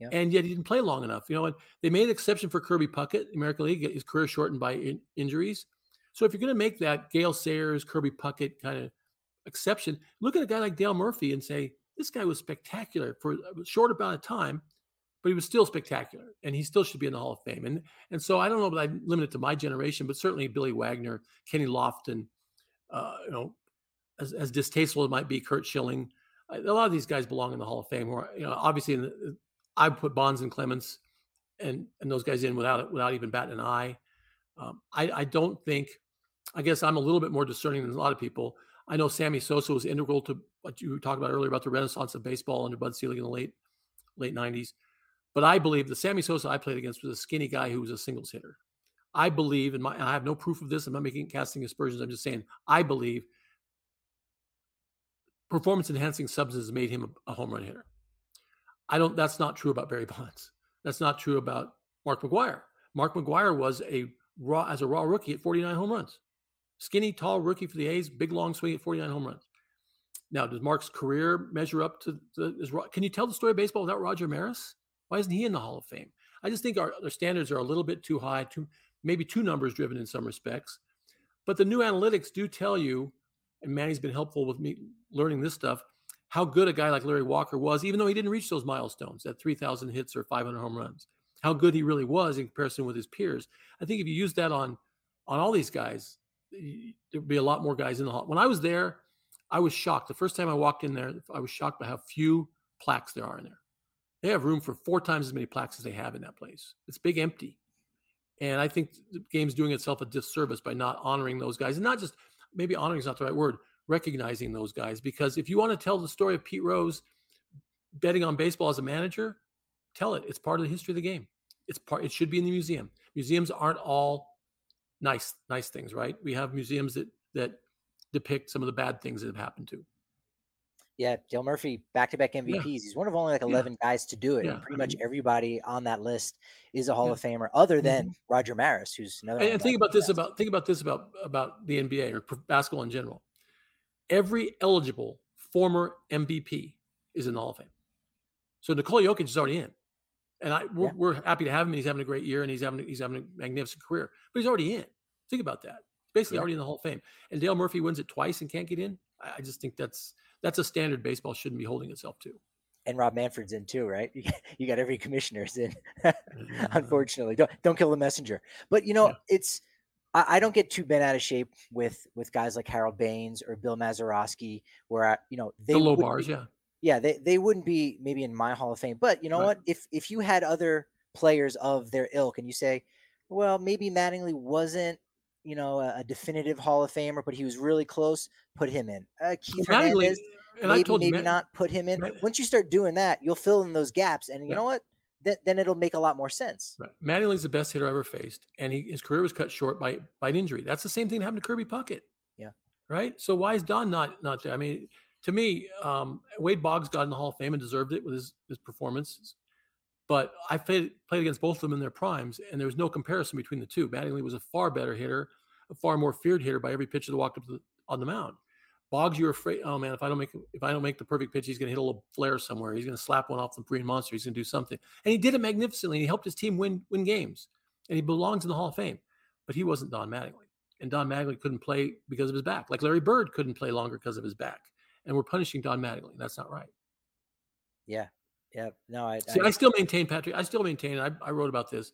yeah. and yet he didn't play long enough. You know, and they made an exception for Kirby Puckett, American League, his career shortened by in, injuries. So if you're going to make that Gale Sayers, Kirby Puckett kind of exception, look at a guy like Dale Murphy and say this guy was spectacular for a short amount of time but he was still spectacular and he still should be in the Hall of Fame. And and so I don't know, but I limit it to my generation, but certainly Billy Wagner, Kenny Lofton, uh, you know, as, as distasteful as it might be, Curt Schilling, a lot of these guys belong in the Hall of Fame. Or you know, obviously the, I put Bonds and Clemens and and those guys in without without even batting an eye. Um, I, I don't think. I guess I'm a little bit more discerning than a lot of people. I know Sammy Sosa was integral to what you talked about earlier about the renaissance of baseball under Bud Selig in the late late 90s. But I believe the Sammy Sosa I played against was a skinny guy who was a singles hitter. I believe, and my, I have no proof of this. I'm not making casting aspersions. I'm just saying I believe performance enhancing substances made him a, a home run hitter. I don't. That's not true about Barry Bonds. That's not true about Mark McGwire. Mark McGwire was a raw as a raw rookie at 49 home runs. Skinny, tall rookie for the A's, big long swing at 49 home runs. Now, does Mark's career measure up to the? Is, can you tell the story of baseball without Roger Maris? Why isn't he in the Hall of Fame? I just think our, our standards are a little bit too high, too maybe too numbers driven in some respects. But the new analytics do tell you, and Manny's been helpful with me learning this stuff, how good a guy like Larry Walker was, even though he didn't reach those milestones at 3,000 hits or 500 home runs. How good he really was in comparison with his peers. I think if you use that on on all these guys, there'd be a lot more guys in the hall. When I was there, I was shocked. The first time I walked in there, I was shocked by how few plaques there are in there. They have room for four times as many plaques as they have in that place. It's big empty. And I think the game's doing itself a disservice by not honoring those guys. And not just maybe honoring is not the right word, recognizing those guys. Because if you want to tell the story of Pete Rose betting on baseball as a manager, tell it. It's part of the history of the game. It's part it should be in the museum. Museums aren't all nice, nice things, right? We have museums that that depict some of the bad things that have happened to. Yeah, Dale Murphy, back-to-back MVPs. Yeah. He's one of only like eleven yeah. guys to do it, yeah. and pretty much everybody on that list is a Hall of Famer, other than mm-hmm. Roger Maris, who's another. And, and think about this about think about this about about the NBA or basketball in general. Every eligible former MVP is in the Hall of Fame. So Nikola Jokic is already in, and I we're, we're happy to have him. He's having a great year, and he's having he's having a magnificent career. But he's already in. Think about that. Basically, already in the Hall of Fame. And Dale Murphy wins it twice and can't get in. I just think that's that's a standard baseball shouldn't be holding itself to. And Rob Manfred's in too, right? You got, every commissioner's in. Unfortunately, don't don't kill the messenger. But you know, yeah. it's I, I, don't get too bent out of shape with with guys like Harold Baines or Bill Mazeroski, where I, you know they the low bars, be, yeah, yeah, they they wouldn't be maybe in my Hall of Fame. But you know right. what? If if you had other players of their ilk, and you say, well, maybe Mattingly wasn't you know, a, a, definitive Hall of Famer, but he was really close. Put him in. Uh, Keith well, Hernandez, and maybe, I told maybe Matt, not put him in. Matt, Once you start doing that, you'll fill in those gaps, and you yeah. know what? Th- then it'll make a lot more sense. Right. Mattingly's the best hitter I ever faced, and he, his career was cut short by by an injury. That's the same thing that happened to Kirby Puckett. Yeah. Right. So why is Don not not there? I mean, to me, um, Wade Boggs got in the Hall of Fame and deserved it with his his performance. But I played played against both of them in their primes, and there was no comparison between the two. Mattingly was a far better hitter, a far more feared hitter by every pitcher that walked up the, on the mound. Boggs, you're afraid. Oh man, if I don't make if I don't make the perfect pitch, he's going to hit a little flare somewhere. He's going to slap one off the green monster. He's going to do something, and he did it magnificently. And he helped his team win win games, and he belongs in the Hall of Fame. But he wasn't Don Mattingly, and Don Mattingly couldn't play because of his back, like Larry Bird couldn't play longer because of his back. And we're punishing Don Mattingly. That's not right. Yeah, yeah. No, I see. I, I still maintain, Patrick. I still maintain. I, I wrote about this.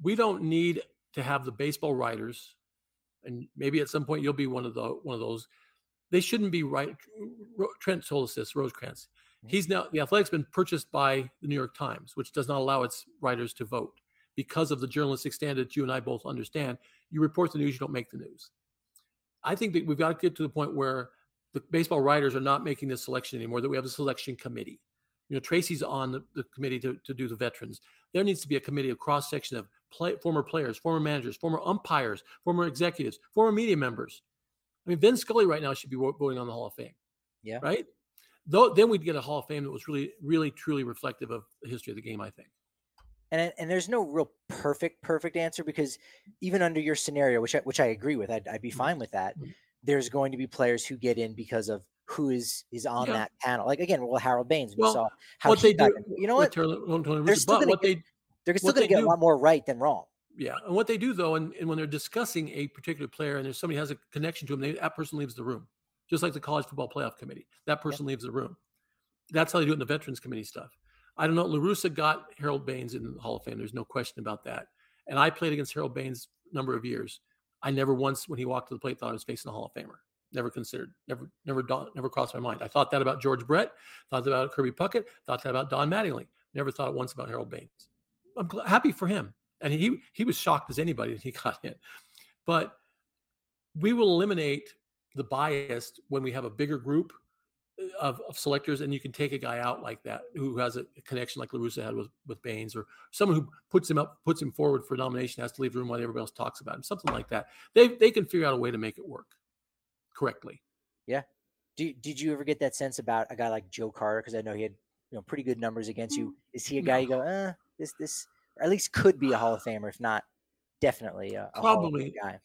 We don't need to have the baseball writers and maybe at some point you'll be one of the one of those. They shouldn't be right. Trent told us this. Rosecrans. Mm-hmm. He's now the Athletic's been purchased by the New York Times, which does not allow its writers to vote because of the journalistic standard that you and I both understand. You report the news, you don't make the news. I think that we've got to get to the point where the baseball writers are not making this selection anymore. That we have a selection committee. You know, Tracy's on the, the committee to, to do the veterans. There needs to be a committee, a cross section of play, former players, former managers, former umpires, former executives, former media members. I mean, Vin Scully right now should be voting on the Hall of Fame. Yeah. Right. Though then we'd get a Hall of Fame that was really, really, truly reflective of the history of the game. I think. And and there's no real perfect perfect answer because even under your scenario, which I, which I agree with, I'd, I'd be mm-hmm. fine with that. Mm-hmm. There's going to be players who get in because of who is is on yeah. that panel. Like again, well, Harold Baines, we well, saw how what they do. You know what? they're still going to they're still going to get do, a lot more right than wrong. Yeah, and what they do though, and, and when they're discussing a particular player, and there's somebody has a connection to him, they, that person leaves the room, just like the college football playoff committee. That person leaves the room. That's how they do it in the veterans committee stuff. I don't know. La Russa got Harold Baines in the Hall of Fame. There's no question about that. And I played against Harold Baines number of years. I never once, when he walked to the plate, thought I was facing a Hall of Famer. Never considered. Never, never, never crossed my mind. I thought that about George Brett. Thought that about Kirby Puckett. Thought that about Don Mattingly. Never thought once about Harold Baines. I'm happy for him, and he he was shocked as anybody that he got in. But we will eliminate the bias when we have a bigger group of, of, selectors, and you can take a guy out like that who has a connection like La Russa had with, with Baines, or someone who puts him up, puts him forward for nomination, has to leave the room while everybody else talks about him, something like that. They they can figure out a way to make it work correctly. Yeah. Did did you ever get that sense about a guy like Joe Carter? Because I know he had you know pretty good numbers against you. Mm. Is he a guy no. you go, uh, this this, or at least could be a Hall of Famer, if not definitely a, a probably guy.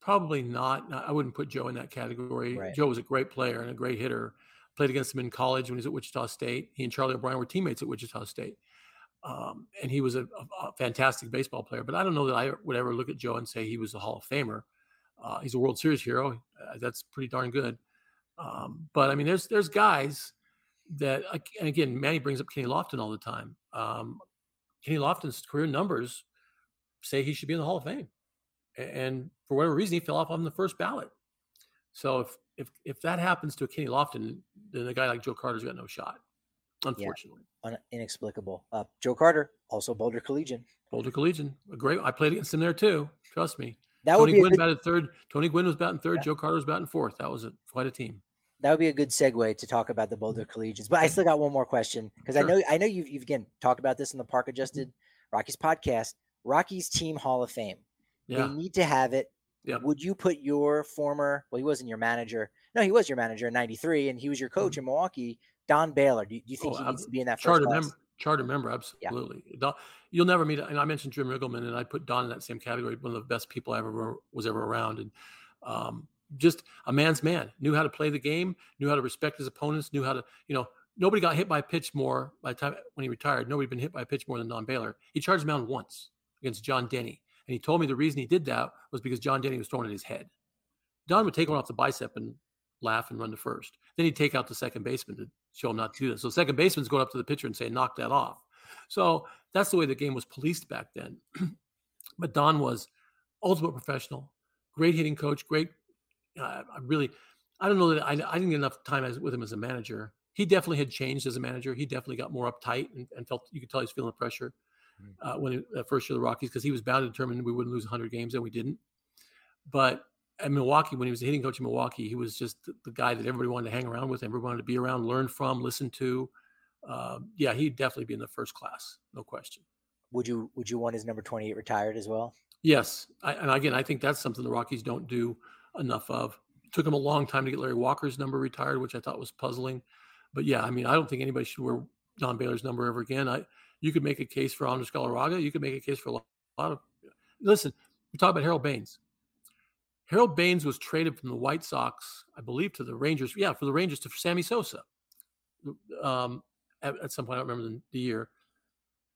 Probably not. I wouldn't put Joe in that category. Right. Joe was a great player and a great hitter played against him in college when he was at Wichita State. He and Charlie O'Brien were teammates at Wichita State. Um, and he was a, a, fantastic baseball player. But I don't know that I would ever look at Joe and say he was a Hall of Famer. Uh, he's a World Series hero. Uh, that's pretty darn good. Um, but I mean, there's there's guys that, and again, Manny brings up Kenny Lofton all the time. Um, Kenny Lofton's career numbers say he should be in the Hall of Fame, and for whatever reason, he fell off on the first ballot. So if if if that happens to a Kenny Lofton, then a guy like Joe Carter's got no shot. Unfortunately, yeah, inexplicable. Uh, Joe Carter, also Boulder Collegian. Boulder Collegian, a great. I played against him there too. Trust me. That Tony Gwynn good, batted third. Tony Gwynn was batting third. Yeah. Joe Carter was batting fourth. That was a, quite a team. That would be a good segue to talk about the Boulder Collegians. But I still got one more question because sure. I know I know you've, you've again talked about this in the Park Adjusted Rockies podcast. Rockies Team Hall of Fame. Yeah. They need to have it Yep. Would you put your former, well, he wasn't your manager. No, he was your manager in 93 and he was your coach mm-hmm. in Milwaukee, Don Baylor. Do you, do you think oh, he needs to be in that charter member? Charter member, absolutely. Yeah. You'll never meet, and I mentioned Jim Riggleman, and I put Don in that same category. One of the best people I ever was ever around, and um, just a man's man. Knew how to play the game, knew how to respect his opponents, knew how to, you know, nobody got hit by a pitch more by the time when he retired. Nobody been hit by a pitch more than Don Baylor. He charged out once against John Denny. And he told me the reason he did that was because John Denny was throwing at his head. Don would take one off the bicep and laugh and run to first. Then he'd take out the second baseman to show him not to do that. So second baseman's going up to the pitcher and saying, knock that off. So that's the way the game was policed back then. but Don was ultimate professional, great hitting coach, great. Uh, I really, I don't know that I, I didn't get enough time as, with him as a manager. He definitely had changed as a manager. He definitely got more uptight and, and felt you could tell he was feeling the pressure. Mm. uh, when it, uh, first year of the Rockies because he was bound to determine we wouldn't lose 100 games, and we didn't. But at Milwaukee, when he was a hitting coach in Milwaukee, he was just the, the guy that everybody wanted to hang around with, everybody wanted to be around, learn from, listen to. Uh, yeah, he'd definitely be in the first class, no question. Would you Would you want his number 28 retired as well? Yes, I, and again, I think that's something the Rockies don't do enough of. It took him a long time to get Larry Walker's number retired, which I thought was puzzling. But yeah, I mean, I don't think anybody should wear Don Baylor's number ever again. I you could make a case for Andres Galarraga. You could make a case for a lot, of. Listen, we talk about Harold Baines. Harold Baines was traded from the White Sox, I believe, to the Rangers. Yeah, for the Rangers to Sammy Sosa. Um, at, at, some point, I don't remember the, the year.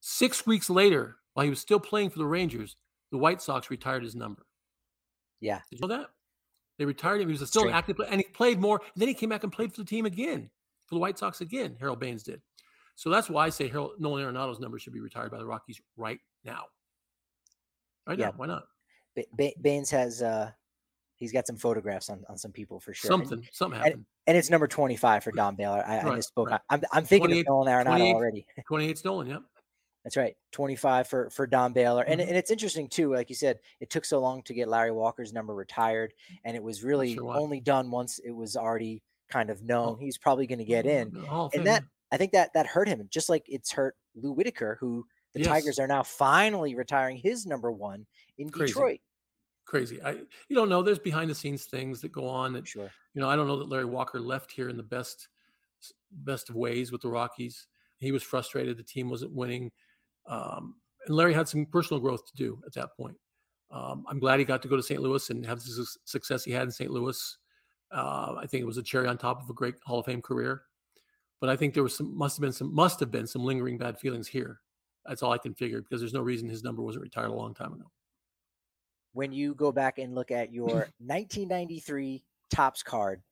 Six weeks later, while he was still playing for the Rangers, the White Sox retired his number. Yeah, did you know that? They retired him. He was still an active player, and he played more. And then he came back and played for the team again, for the White Sox again. Harold Baines did. So that's why I say Harold, Nolan Arenado's number should be retired by the Rockies right now. Right yeah. now, why not? B- Baines has uh he's got some photographs on, on some people for sure. Something, and, something happened. And, and, it's number 25 for Don Baylor. I, right, I misspoke. Right. I'm, I'm thinking of Nolan Arenado already. 28 stolen, yep. That's right. 25 for, for Don Baylor. Mm-hmm. And, and it's interesting too, like you said, it took so long to get Larry Walker's number retired. And it was really sure only done once it was already kind of known. Oh. He's probably going to get in. And that I think that that hurt him, just like it's hurt Lou Whitaker, who the yes. Tigers are now finally retiring his number one in Crazy. Detroit. Crazy. I you don't know. There's behind the scenes things that go on. That, sure. You know, I don't know that Larry Walker left here in the best best of ways with the Rockies. He was frustrated. The team wasn't winning. Um, and Larry had some personal growth to do at that point. Um, I'm glad he got to go to St. Louis and have the success he had in St. Louis. Uh, I think it was a cherry on top of a great Hall of Fame career. But I think there was some must have been some must have been some lingering bad feelings here. That's all I can figure because there's no reason his number wasn't retired a long time ago. When you go back and look at your 1993 Topps card,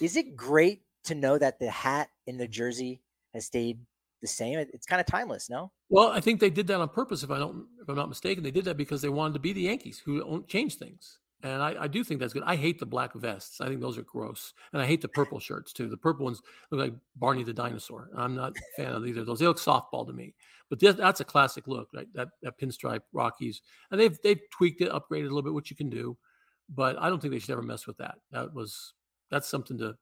is it great to know that the hat in the jersey has stayed the same? It's kind of timeless, no? Well, I think they did that on purpose. If I don't, if I'm not mistaken, they did that because they wanted to be the Yankees who don't change things. And I, I, do think that's good. I hate the black vests. I think those are gross. And I hate the purple shirts too. The purple ones look like Barney the dinosaur. I'm not a fan of either of those. They look softball to me. But that's a classic look, right? That that pinstripe Rockies. And they've they've tweaked it, upgraded a little bit, which you can do. But I don't think they should ever mess with that. That was that's something to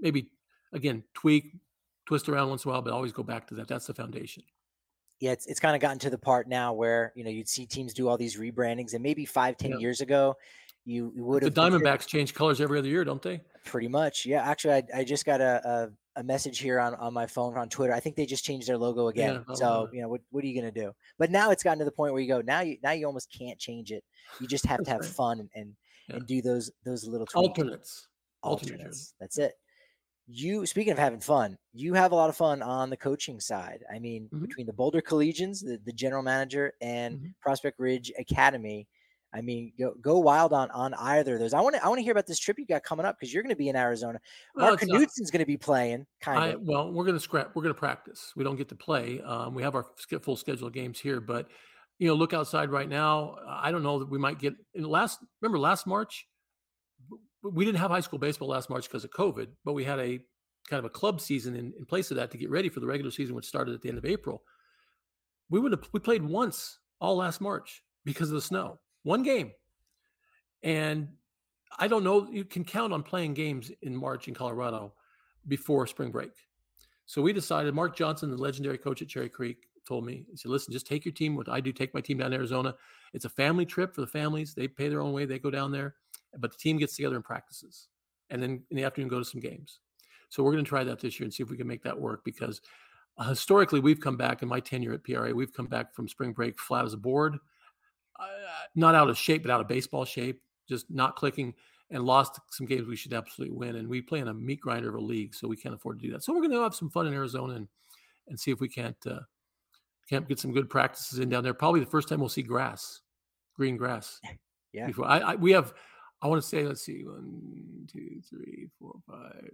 maybe again tweak, twist around once in a while, but always go back to that. That's the foundation yeah, it's it's kind of gotten to the part now where you know you'd see teams do all these rebrandings, and maybe five, ten years ago, you, you would have. The Diamondbacks change colors every other year, don't they? Pretty much, yeah. Actually, I, I just got a, a, a message here on on my phone on Twitter. I think they just changed their logo again. Yeah, so you know what what are you gonna do? But now it's gotten to the point where you go now you now you almost can't change it. You just have to have fun and and, yeah. and do those those little tweaks. alternates. Alternates. That's it you speaking of having fun you have a lot of fun on the coaching side. I mean mm-hmm. between the boulder collegians the, the general manager and mm-hmm. prospect ridge academy i mean go, go wild on on either of those. I want to i want to hear about this trip you got coming up because you're going to be in arizona. Well, mark knudson's going to be playing kind of. well we're going to scrap we're going to practice. We don't get to play um, we have our full schedule of games here but you know look outside right now i don't know that we might get in last remember last march we didn't have high school baseball last March because of COVID, but we had a kind of a club season in, in place of that to get ready for the regular season, which started at the end of April. We would have we played once all last March because of the snow, one game, and I don't know. You can count on playing games in March in Colorado before spring break. So we decided. Mark Johnson, the legendary coach at Cherry Creek, told me he said, "Listen, just take your team. What I do, take my team down to Arizona. It's a family trip for the families. They pay their own way. They go down there but the team gets together and practices and then in the afternoon go to some games. So we're going to try that this year and see if we can make that work because uh, historically we've come back in my tenure at pra we've come back from spring break flat as a board uh, not out of shape but out of baseball shape just not clicking and lost some games we should absolutely win and we play in a meat grinder of a league so we can't afford to do that. So we're going to have some fun in arizona and and see if we can't uh, can't get some good practices in down there. Probably the first time we'll see grass green grass yeah. before. I, I we have I want to say, let's see, one, two, three, four, five.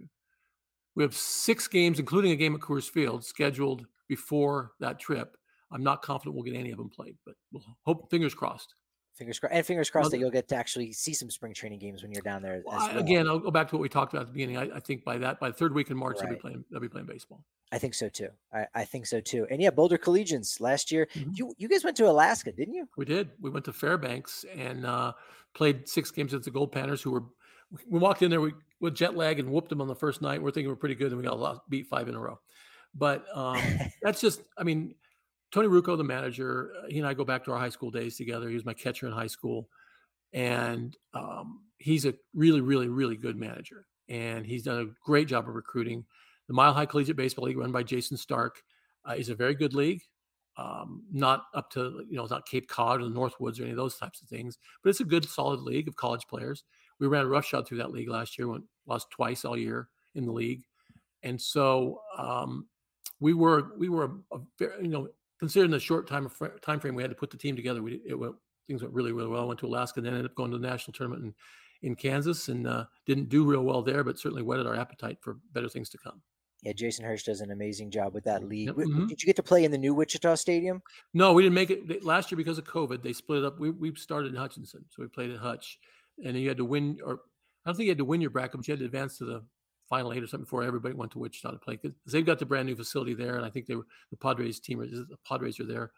We have six games, including a game at Coors Field, scheduled before that trip. I'm not confident we'll get any of them played, but we'll hope. Fingers crossed. Fingers crossed, and fingers crossed well, that you'll get to actually see some spring training games when you're down there. Well. Again, I'll go back to what we talked about at the beginning. I, I think by that, by the third week in March, right. they'll be playing. They'll be playing baseball. I think so too. I, I think so too. And yeah, Boulder Collegians last year. Mm-hmm. You you guys went to Alaska, didn't you? We did. We went to Fairbanks and uh, played six games against the Goldpanners, who were we walked in there we, with jet lag and whooped them on the first night. We're thinking we're pretty good, and we got lost, beat five in a row. But um, that's just, I mean, Tony Ruocco, the manager, uh, he and I go back to our high school days together. He was my catcher in high school, and um, he's a really, really, really good manager. And he's done a great job of recruiting. The Mile High Collegiate Baseball League, run by Jason Stark, uh, is a very good league. Um, not up to you know, it's not Cape Cod or the Northwoods or any of those types of things, but it's a good, solid league of college players we ran a roughshod through that league last year, went lost twice all year in the league, and so um, we were we were a, a very, you know considering the short time time frame we had to put the team together, we it went things went really really well. I Went to Alaska, and then ended up going to the national tournament in, in Kansas, and uh, didn't do real well there, but certainly whetted our appetite for better things to come. Yeah, Jason Hirsch does an amazing job with that league. Mm-hmm. Did you get to play in the new Wichita Stadium? No, we didn't make it last year because of COVID. They split it up. We we started in Hutchinson, so we played at Hutch, and you had to win, or I don't think you had to win your bracket, but you had to advance to the final eight or something before everybody went to Wichita to play because they've got the brand new facility there, and I think they were the Padres team or the Padres are there.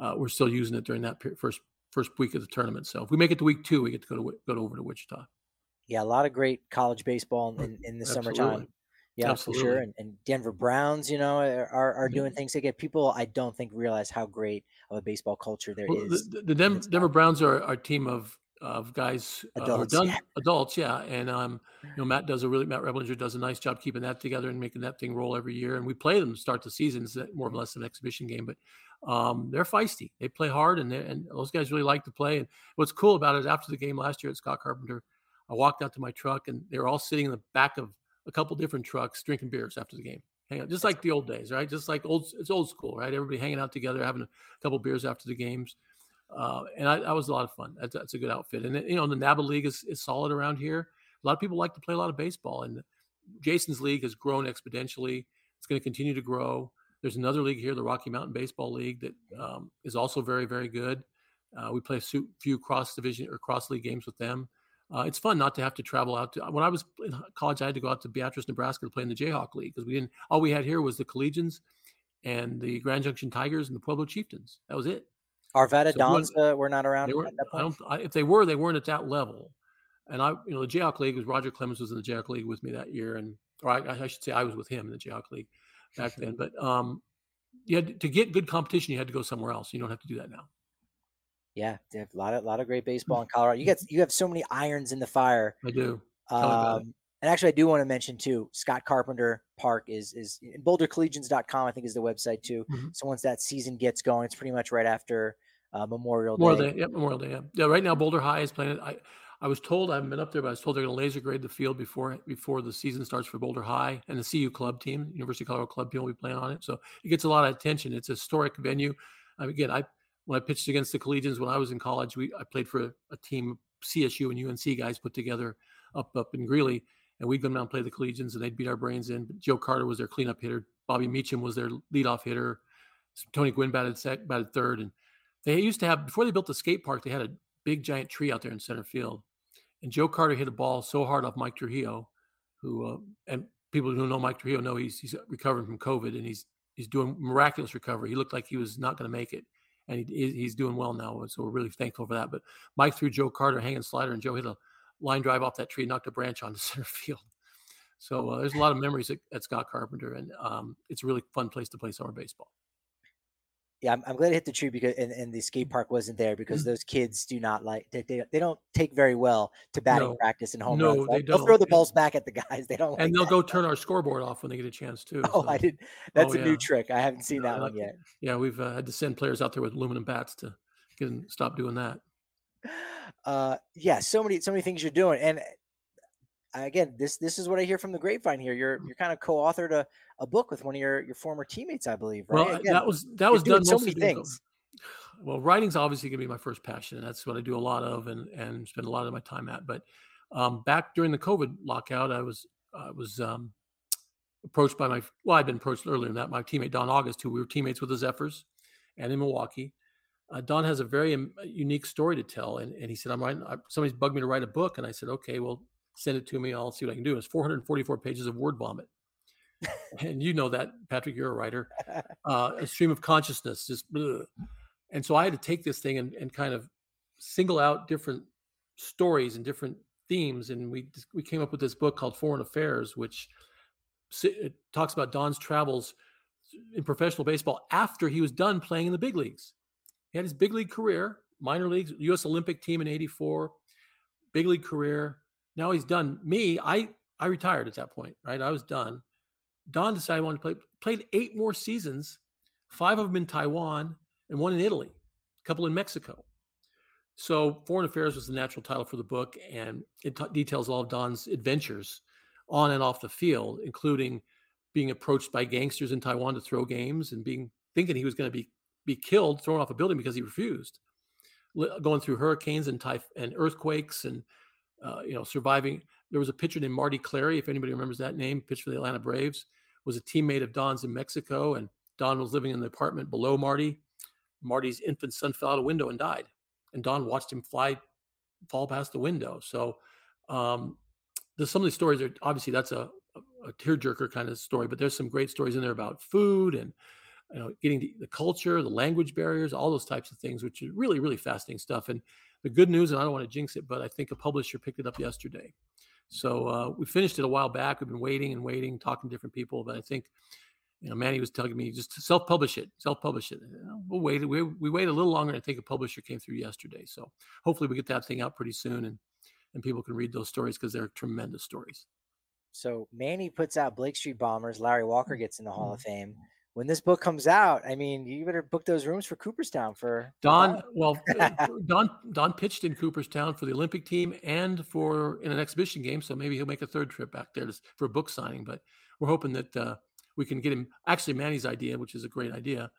Uh, we're still using it during that first first week of the tournament. So if we make it to week two, we get to go to go to over to Wichita. Yeah, a lot of great college baseball in, in the Absolutely. summertime. Yeah, Absolutely. for sure. And, and, Denver Browns, you know, are, are doing things. Get people I don't think realize how great of a baseball culture there well, is. The, the Denver, Denver Browns are our team of of guys adults, uh, done yeah. adults, yeah. And um, you know, Matt does a really Matt Reblinger does a nice job keeping that together and making that thing roll every year. And we play them to start the season. It's more or less an exhibition game, but um, they're feisty. They play hard, and and those guys really like to play. And what's cool about it is after the game last year at Scott Carpenter, I walked out to my truck, and they were all sitting in the back of a couple different trucks drinking beers after the game. Hang out, just like the old days, right? Just like old, it's old school, right? Everybody hanging out together, having a couple beers after the games. Uh, and I, that was a lot of fun. That's, that's, a good outfit. And you know, the NABA league is, is solid around here. A lot of people like to play a lot of baseball, and Jason's league has grown exponentially. It's going to continue to grow. There's another league here, the Rocky Mountain Baseball League, that um, is also very, very good. Uh, we play a few cross division or cross league games with them. Uh, it's fun not to have to travel out to. When I was in college, I had to go out to Beatrice, Nebraska to play in the Jayhawk League because we didn't. All we had here was the Collegians and the Grand Junction Tigers and the Pueblo Chieftains. That was it. Arvada so Dons uh, were not around. Were, I I, if they were, they weren't at that level. And I, you know, the Jayhawk League was Roger Clemens was in the Jayhawk League with me that year, and or I, I should say I was with him in the Jayhawk League back then. But um, you had to get good competition. You had to go somewhere else. You don't have to do that now. Yeah, a lot of lot of great baseball in Colorado. You get you have so many irons in the fire. I do. Um, and actually, I do want to mention too, Scott Carpenter Park is is BoulderCollegians.com. I think is the website too. Mm-hmm. So once that season gets going, it's pretty much right after uh, Memorial Day. Memorial Day, yeah, Memorial Day. Yeah. yeah, right now Boulder High is playing. I I was told I haven't been up there, but I was told they're going to laser grade the field before before the season starts for Boulder High and the CU club team, University of Colorado club team will be playing on it. So it gets a lot of attention. It's a historic venue. Um, again, I when I pitched against the Collegians when I was in college, we I played for a, a team CSU and UNC guys put together up up in Greeley, and we'd go down and play the Collegians, and they'd beat our brains in. But Joe Carter was their cleanup hitter. Bobby Meacham was their leadoff hitter. Tony Gwynn batted sec, batted third, and they used to have before they built the skate park. They had a big giant tree out there in center field, and Joe Carter hit a ball so hard off Mike Trujillo, who uh, and people who know Mike Trujillo know he's he's recovering from COVID and he's he's doing miraculous recovery. He looked like he was not going to make it, and he, he's doing well now. So we're really thankful for that. But Mike threw Joe Carter hanging slider, and Joe hit a line drive off that tree, knocked a branch onto center field. So uh, there's a lot of memories at, at Scott Carpenter, and um, it's a really fun place to play summer baseball yeah, I'm, I'm, glad I hit the tree because and, and the skate park wasn't there because mm-hmm. those kids do not like they, they, they don't take very well to batting no. practice and home no, runs. They don't. They'll throw the balls back at the guys. They don't. And like they'll that. go turn our scoreboard off when they get a chance too. Oh, so. I did. That's oh, a yeah. new trick. I haven't seen that one yet. Yeah, we've uh, had to send players out there with aluminum bats to get them stop doing that. Uh, yeah, so many so many things you're doing, and again, this this is what I hear from the grapevine here. You're you're kind of co-authored a, a book with one of your your former teammates, I believe. Right? Well, again, that was that was done so many things well, writing's obviously going to be my first passion, and that's what I do a lot of and and spend a lot of my time at. But um, back during the COVID lockout, I was I was um, approached by my well, I'd been approached earlier than that. My teammate Don August, who we were teammates with the Zephyrs, and in Milwaukee. Uh, Don has a very um, unique story to tell, and, and he said, "I'm writing. I, somebody's bugged me to write a book," and I said, "Okay, well, send it to me. I'll see what I can do." It's 444 pages of word vomit, and you know that, Patrick. You're a writer. Uh, a stream of consciousness, just. Bleh. And so I had to take this thing and, and kind of single out different stories and different themes. And we we came up with this book called Foreign Affairs, which it talks about Don's travels in professional baseball after he was done playing in the big leagues. He had his big league career, minor leagues, U.S. Olympic team in '84, big league career. Now he's done. Me, I I retired at that point, right? I was done. Don decided I wanted to play. Played eight more seasons, five of them in Taiwan, and one in Italy, a couple in Mexico. So, Foreign Affairs was the natural title for the book, and it t- details all of Don's adventures on and off the field, including being approached by gangsters in Taiwan to throw games and being thinking he was going to be be killed, thrown off a building because he refused. Going through hurricanes and typh- and earthquakes, and uh, you know, surviving. There was a pitcher named Marty Clary, if anybody remembers that name, pitched for the Atlanta Braves, was a teammate of Don's in Mexico, and Don was living in the apartment below Marty Marty's infant son fell out a window and died, and Don watched him fly, fall past the window. So, um, some of these stories are obviously that's a, a, a tearjerker kind of story, but there's some great stories in there about food and you know getting the, the culture, the language barriers, all those types of things, which is really really fascinating stuff. And the good news, and I don't want to jinx it, but I think a publisher picked it up yesterday. So uh, we finished it a while back. We've been waiting and waiting, talking to different people, but I think you know, Manny was telling me just self-publish it, self-publish it. We'll wait. We we wait a little longer. I think a publisher came through yesterday, so hopefully we get that thing out pretty soon, and and people can read those stories because they're tremendous stories. So Manny puts out Blake Street Bombers. Larry Walker gets in the Hall of mm-hmm. Fame. When this book comes out, I mean, you better book those rooms for Cooperstown for Don. Well, Don Don pitched in Cooperstown for the Olympic team and for in an exhibition game, so maybe he'll make a third trip back there for a book signing. But we're hoping that. Uh, we can get him. Actually, Manny's idea, which is a great idea,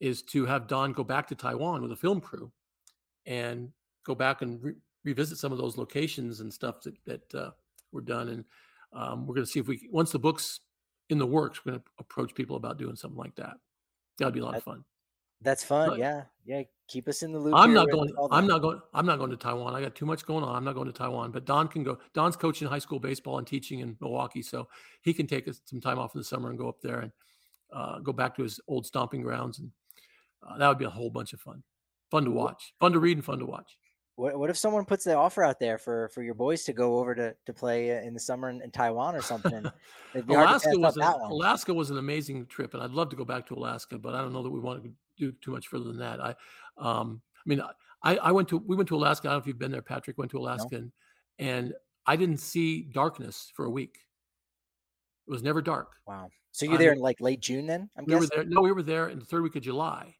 is to have Don go back to Taiwan with a film crew and go back and re- revisit some of those locations and stuff that that uh, were done. And um, we're going to see if we once the book's in the works, we're going to approach people about doing something like that. That'd be a lot of fun. That's fun. But, yeah, yeah. Keep us in the loop. I'm not going. I'm not going. I'm not going to Taiwan. I got too much going on. I'm not going to Taiwan. But Don can go. Don's coaching high school baseball and teaching in Milwaukee, so he can take some time off in the summer and go up there and uh, go back to his old stomping grounds, and uh, that would be a whole bunch of fun. Fun to watch. Fun to read and fun to watch. What, what if someone puts the offer out there for for your boys to go over to to play in the summer in, in Taiwan or something? Alaska was an, Alaska was an amazing trip, and I'd love to go back to Alaska, but I don't know that we want to do too much further than that. I, um, I mean, I, I went to we went to Alaska. I don't know if you've been there, Patrick. Went to Alaska, no. and, and I didn't see darkness for a week. It was never dark. Wow. So you're there in like late June then? I'm we guessing. Were there, no, we were there in the third week of July.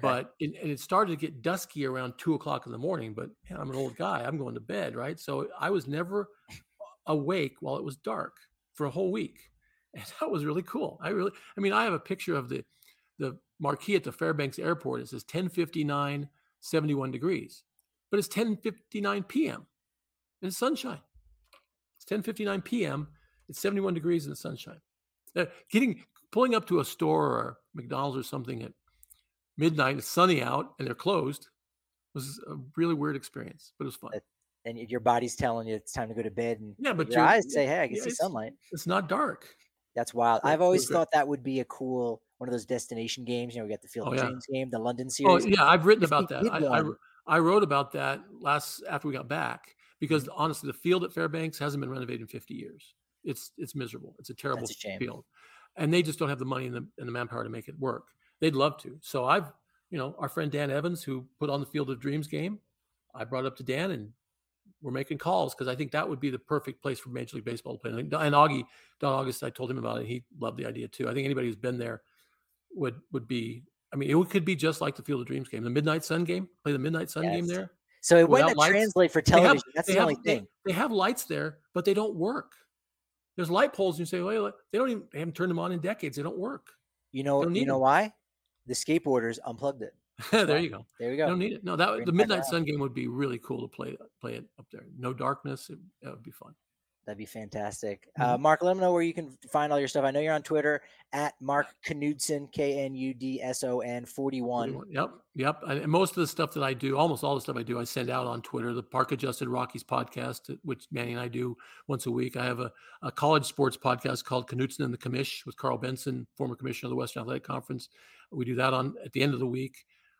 But it, and it started to get dusky around two o'clock in the morning. But I'm an old guy; I'm going to bed, right? So I was never awake while it was dark for a whole week, and that was really cool. I really, I mean, I have a picture of the the marquee at the Fairbanks Airport. It says 10:59, 71 degrees, but it's 10:59 p.m. and it's sunshine. It's 10:59 p.m. It's 71 degrees in the sunshine. Uh, getting pulling up to a store or McDonald's or something at midnight, it's sunny out, and they're closed. Was a really weird experience, but it was fun. And your body's telling you it's time to go to bed, and yeah, but your eyes say, "Hey, I can yeah, see sunlight." It's not dark. That's wild. I've always thought that would be a cool one of those destination games. You know, we got the Field oh, of yeah. Dreams game, the London oh, series. Oh yeah, I've written about that. I, I, I wrote about that last after we got back because mm-hmm. honestly, the field at Fairbanks hasn't been renovated in 50 years. It's it's miserable. It's a terrible a field, and they just don't have the money and the, and the manpower to make it work. They'd love to. So I've you know, our friend Dan Evans, who put on the Field of Dreams game, I brought up to Dan and we're making calls because I think that would be the perfect place for Major League Baseball to play. And Augie, Don August, I told him about it. He loved the idea too. I think anybody who's been there would would be. I mean, it could be just like the Field of Dreams game, the Midnight Sun game. Play the Midnight Sun yes. game there. So it wouldn't translate for television. Have, That's the have, only thing. They, they, have lights there, but they don't work. There's light poles, and you say, well, they don't even they haven't turned them on in decades. They don't work. You know, you know why? The skateboarders unplugged it. there you go. There you go. don't need it. No, that Bring the Midnight Sun game would be really cool to play play it up there. No darkness. It, that would be fun. That'd be fantastic. Uh, mm-hmm. Mark, let them know where you can find all your stuff. I know you're on Twitter at Mark Knudson, K N U D S O N 41. Yep. Yep. And most of the stuff that I do, almost all the stuff I do, I send out on Twitter. The Park Adjusted Rockies podcast, which Manny and I do once a week. I have a, a college sports podcast called Knudson and the Commish with Karl Benson, former commissioner of the Western Athletic Conference. We do that on at the end of the week.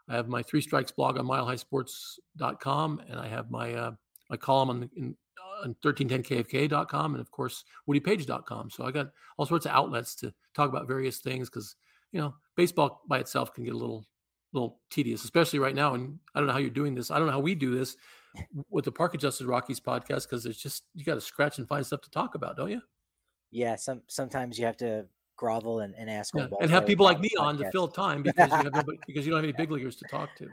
I have my Three Strikes blog on milehighsports.com, and I have my uh, my column on, in, on 1310kfk.com, and of course woodypaige.com. So I got all sorts of outlets to talk about various things because you know baseball by itself can get a little little tedious, especially right now. And I don't know how you're doing this. I don't know how we do this with the Park Adjusted Rockies podcast because it's just you got to scratch and find stuff to talk about, don't you? Yeah, some sometimes you have to grovel and, and ask yeah. and have people like me on to fill time because you have nobody, because you don't have any big leaguers to talk to.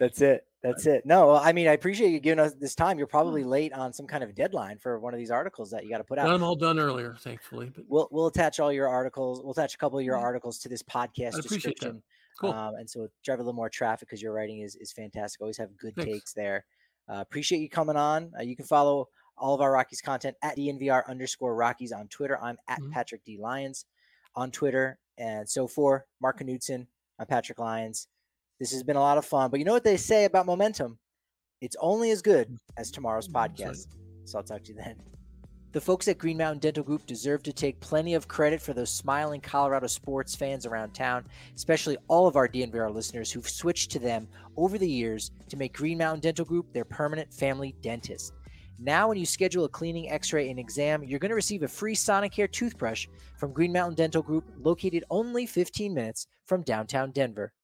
That's it. That's it. No, I mean, I appreciate you giving us this time. You're probably hmm. late on some kind of deadline for one of these articles that you got to put out. I'm all done earlier, thankfully. But we'll we'll attach all your articles. We'll attach a couple of your mm-hmm. articles to this podcast description. Cool. Um, and so drive a little more traffic because your writing is is fantastic. Always have good Thanks. takes there. Uh, appreciate you coming on. Uh, you can follow all of our Rockies content at DNVR underscore Rockies on Twitter. I'm at mm-hmm. Patrick D Lyons on Twitter. And so for Mark Knudson, I'm Patrick Lyons. This has been a lot of fun. But you know what they say about momentum? It's only as good as tomorrow's mm, podcast. So I'll talk to you then. The folks at Green Mountain Dental Group deserve to take plenty of credit for those smiling Colorado sports fans around town, especially all of our DNVR listeners who've switched to them over the years to make Green Mountain Dental Group their permanent family dentist. Now, when you schedule a cleaning, x ray, and exam, you're going to receive a free Sonicare toothbrush from Green Mountain Dental Group, located only 15 minutes from downtown Denver.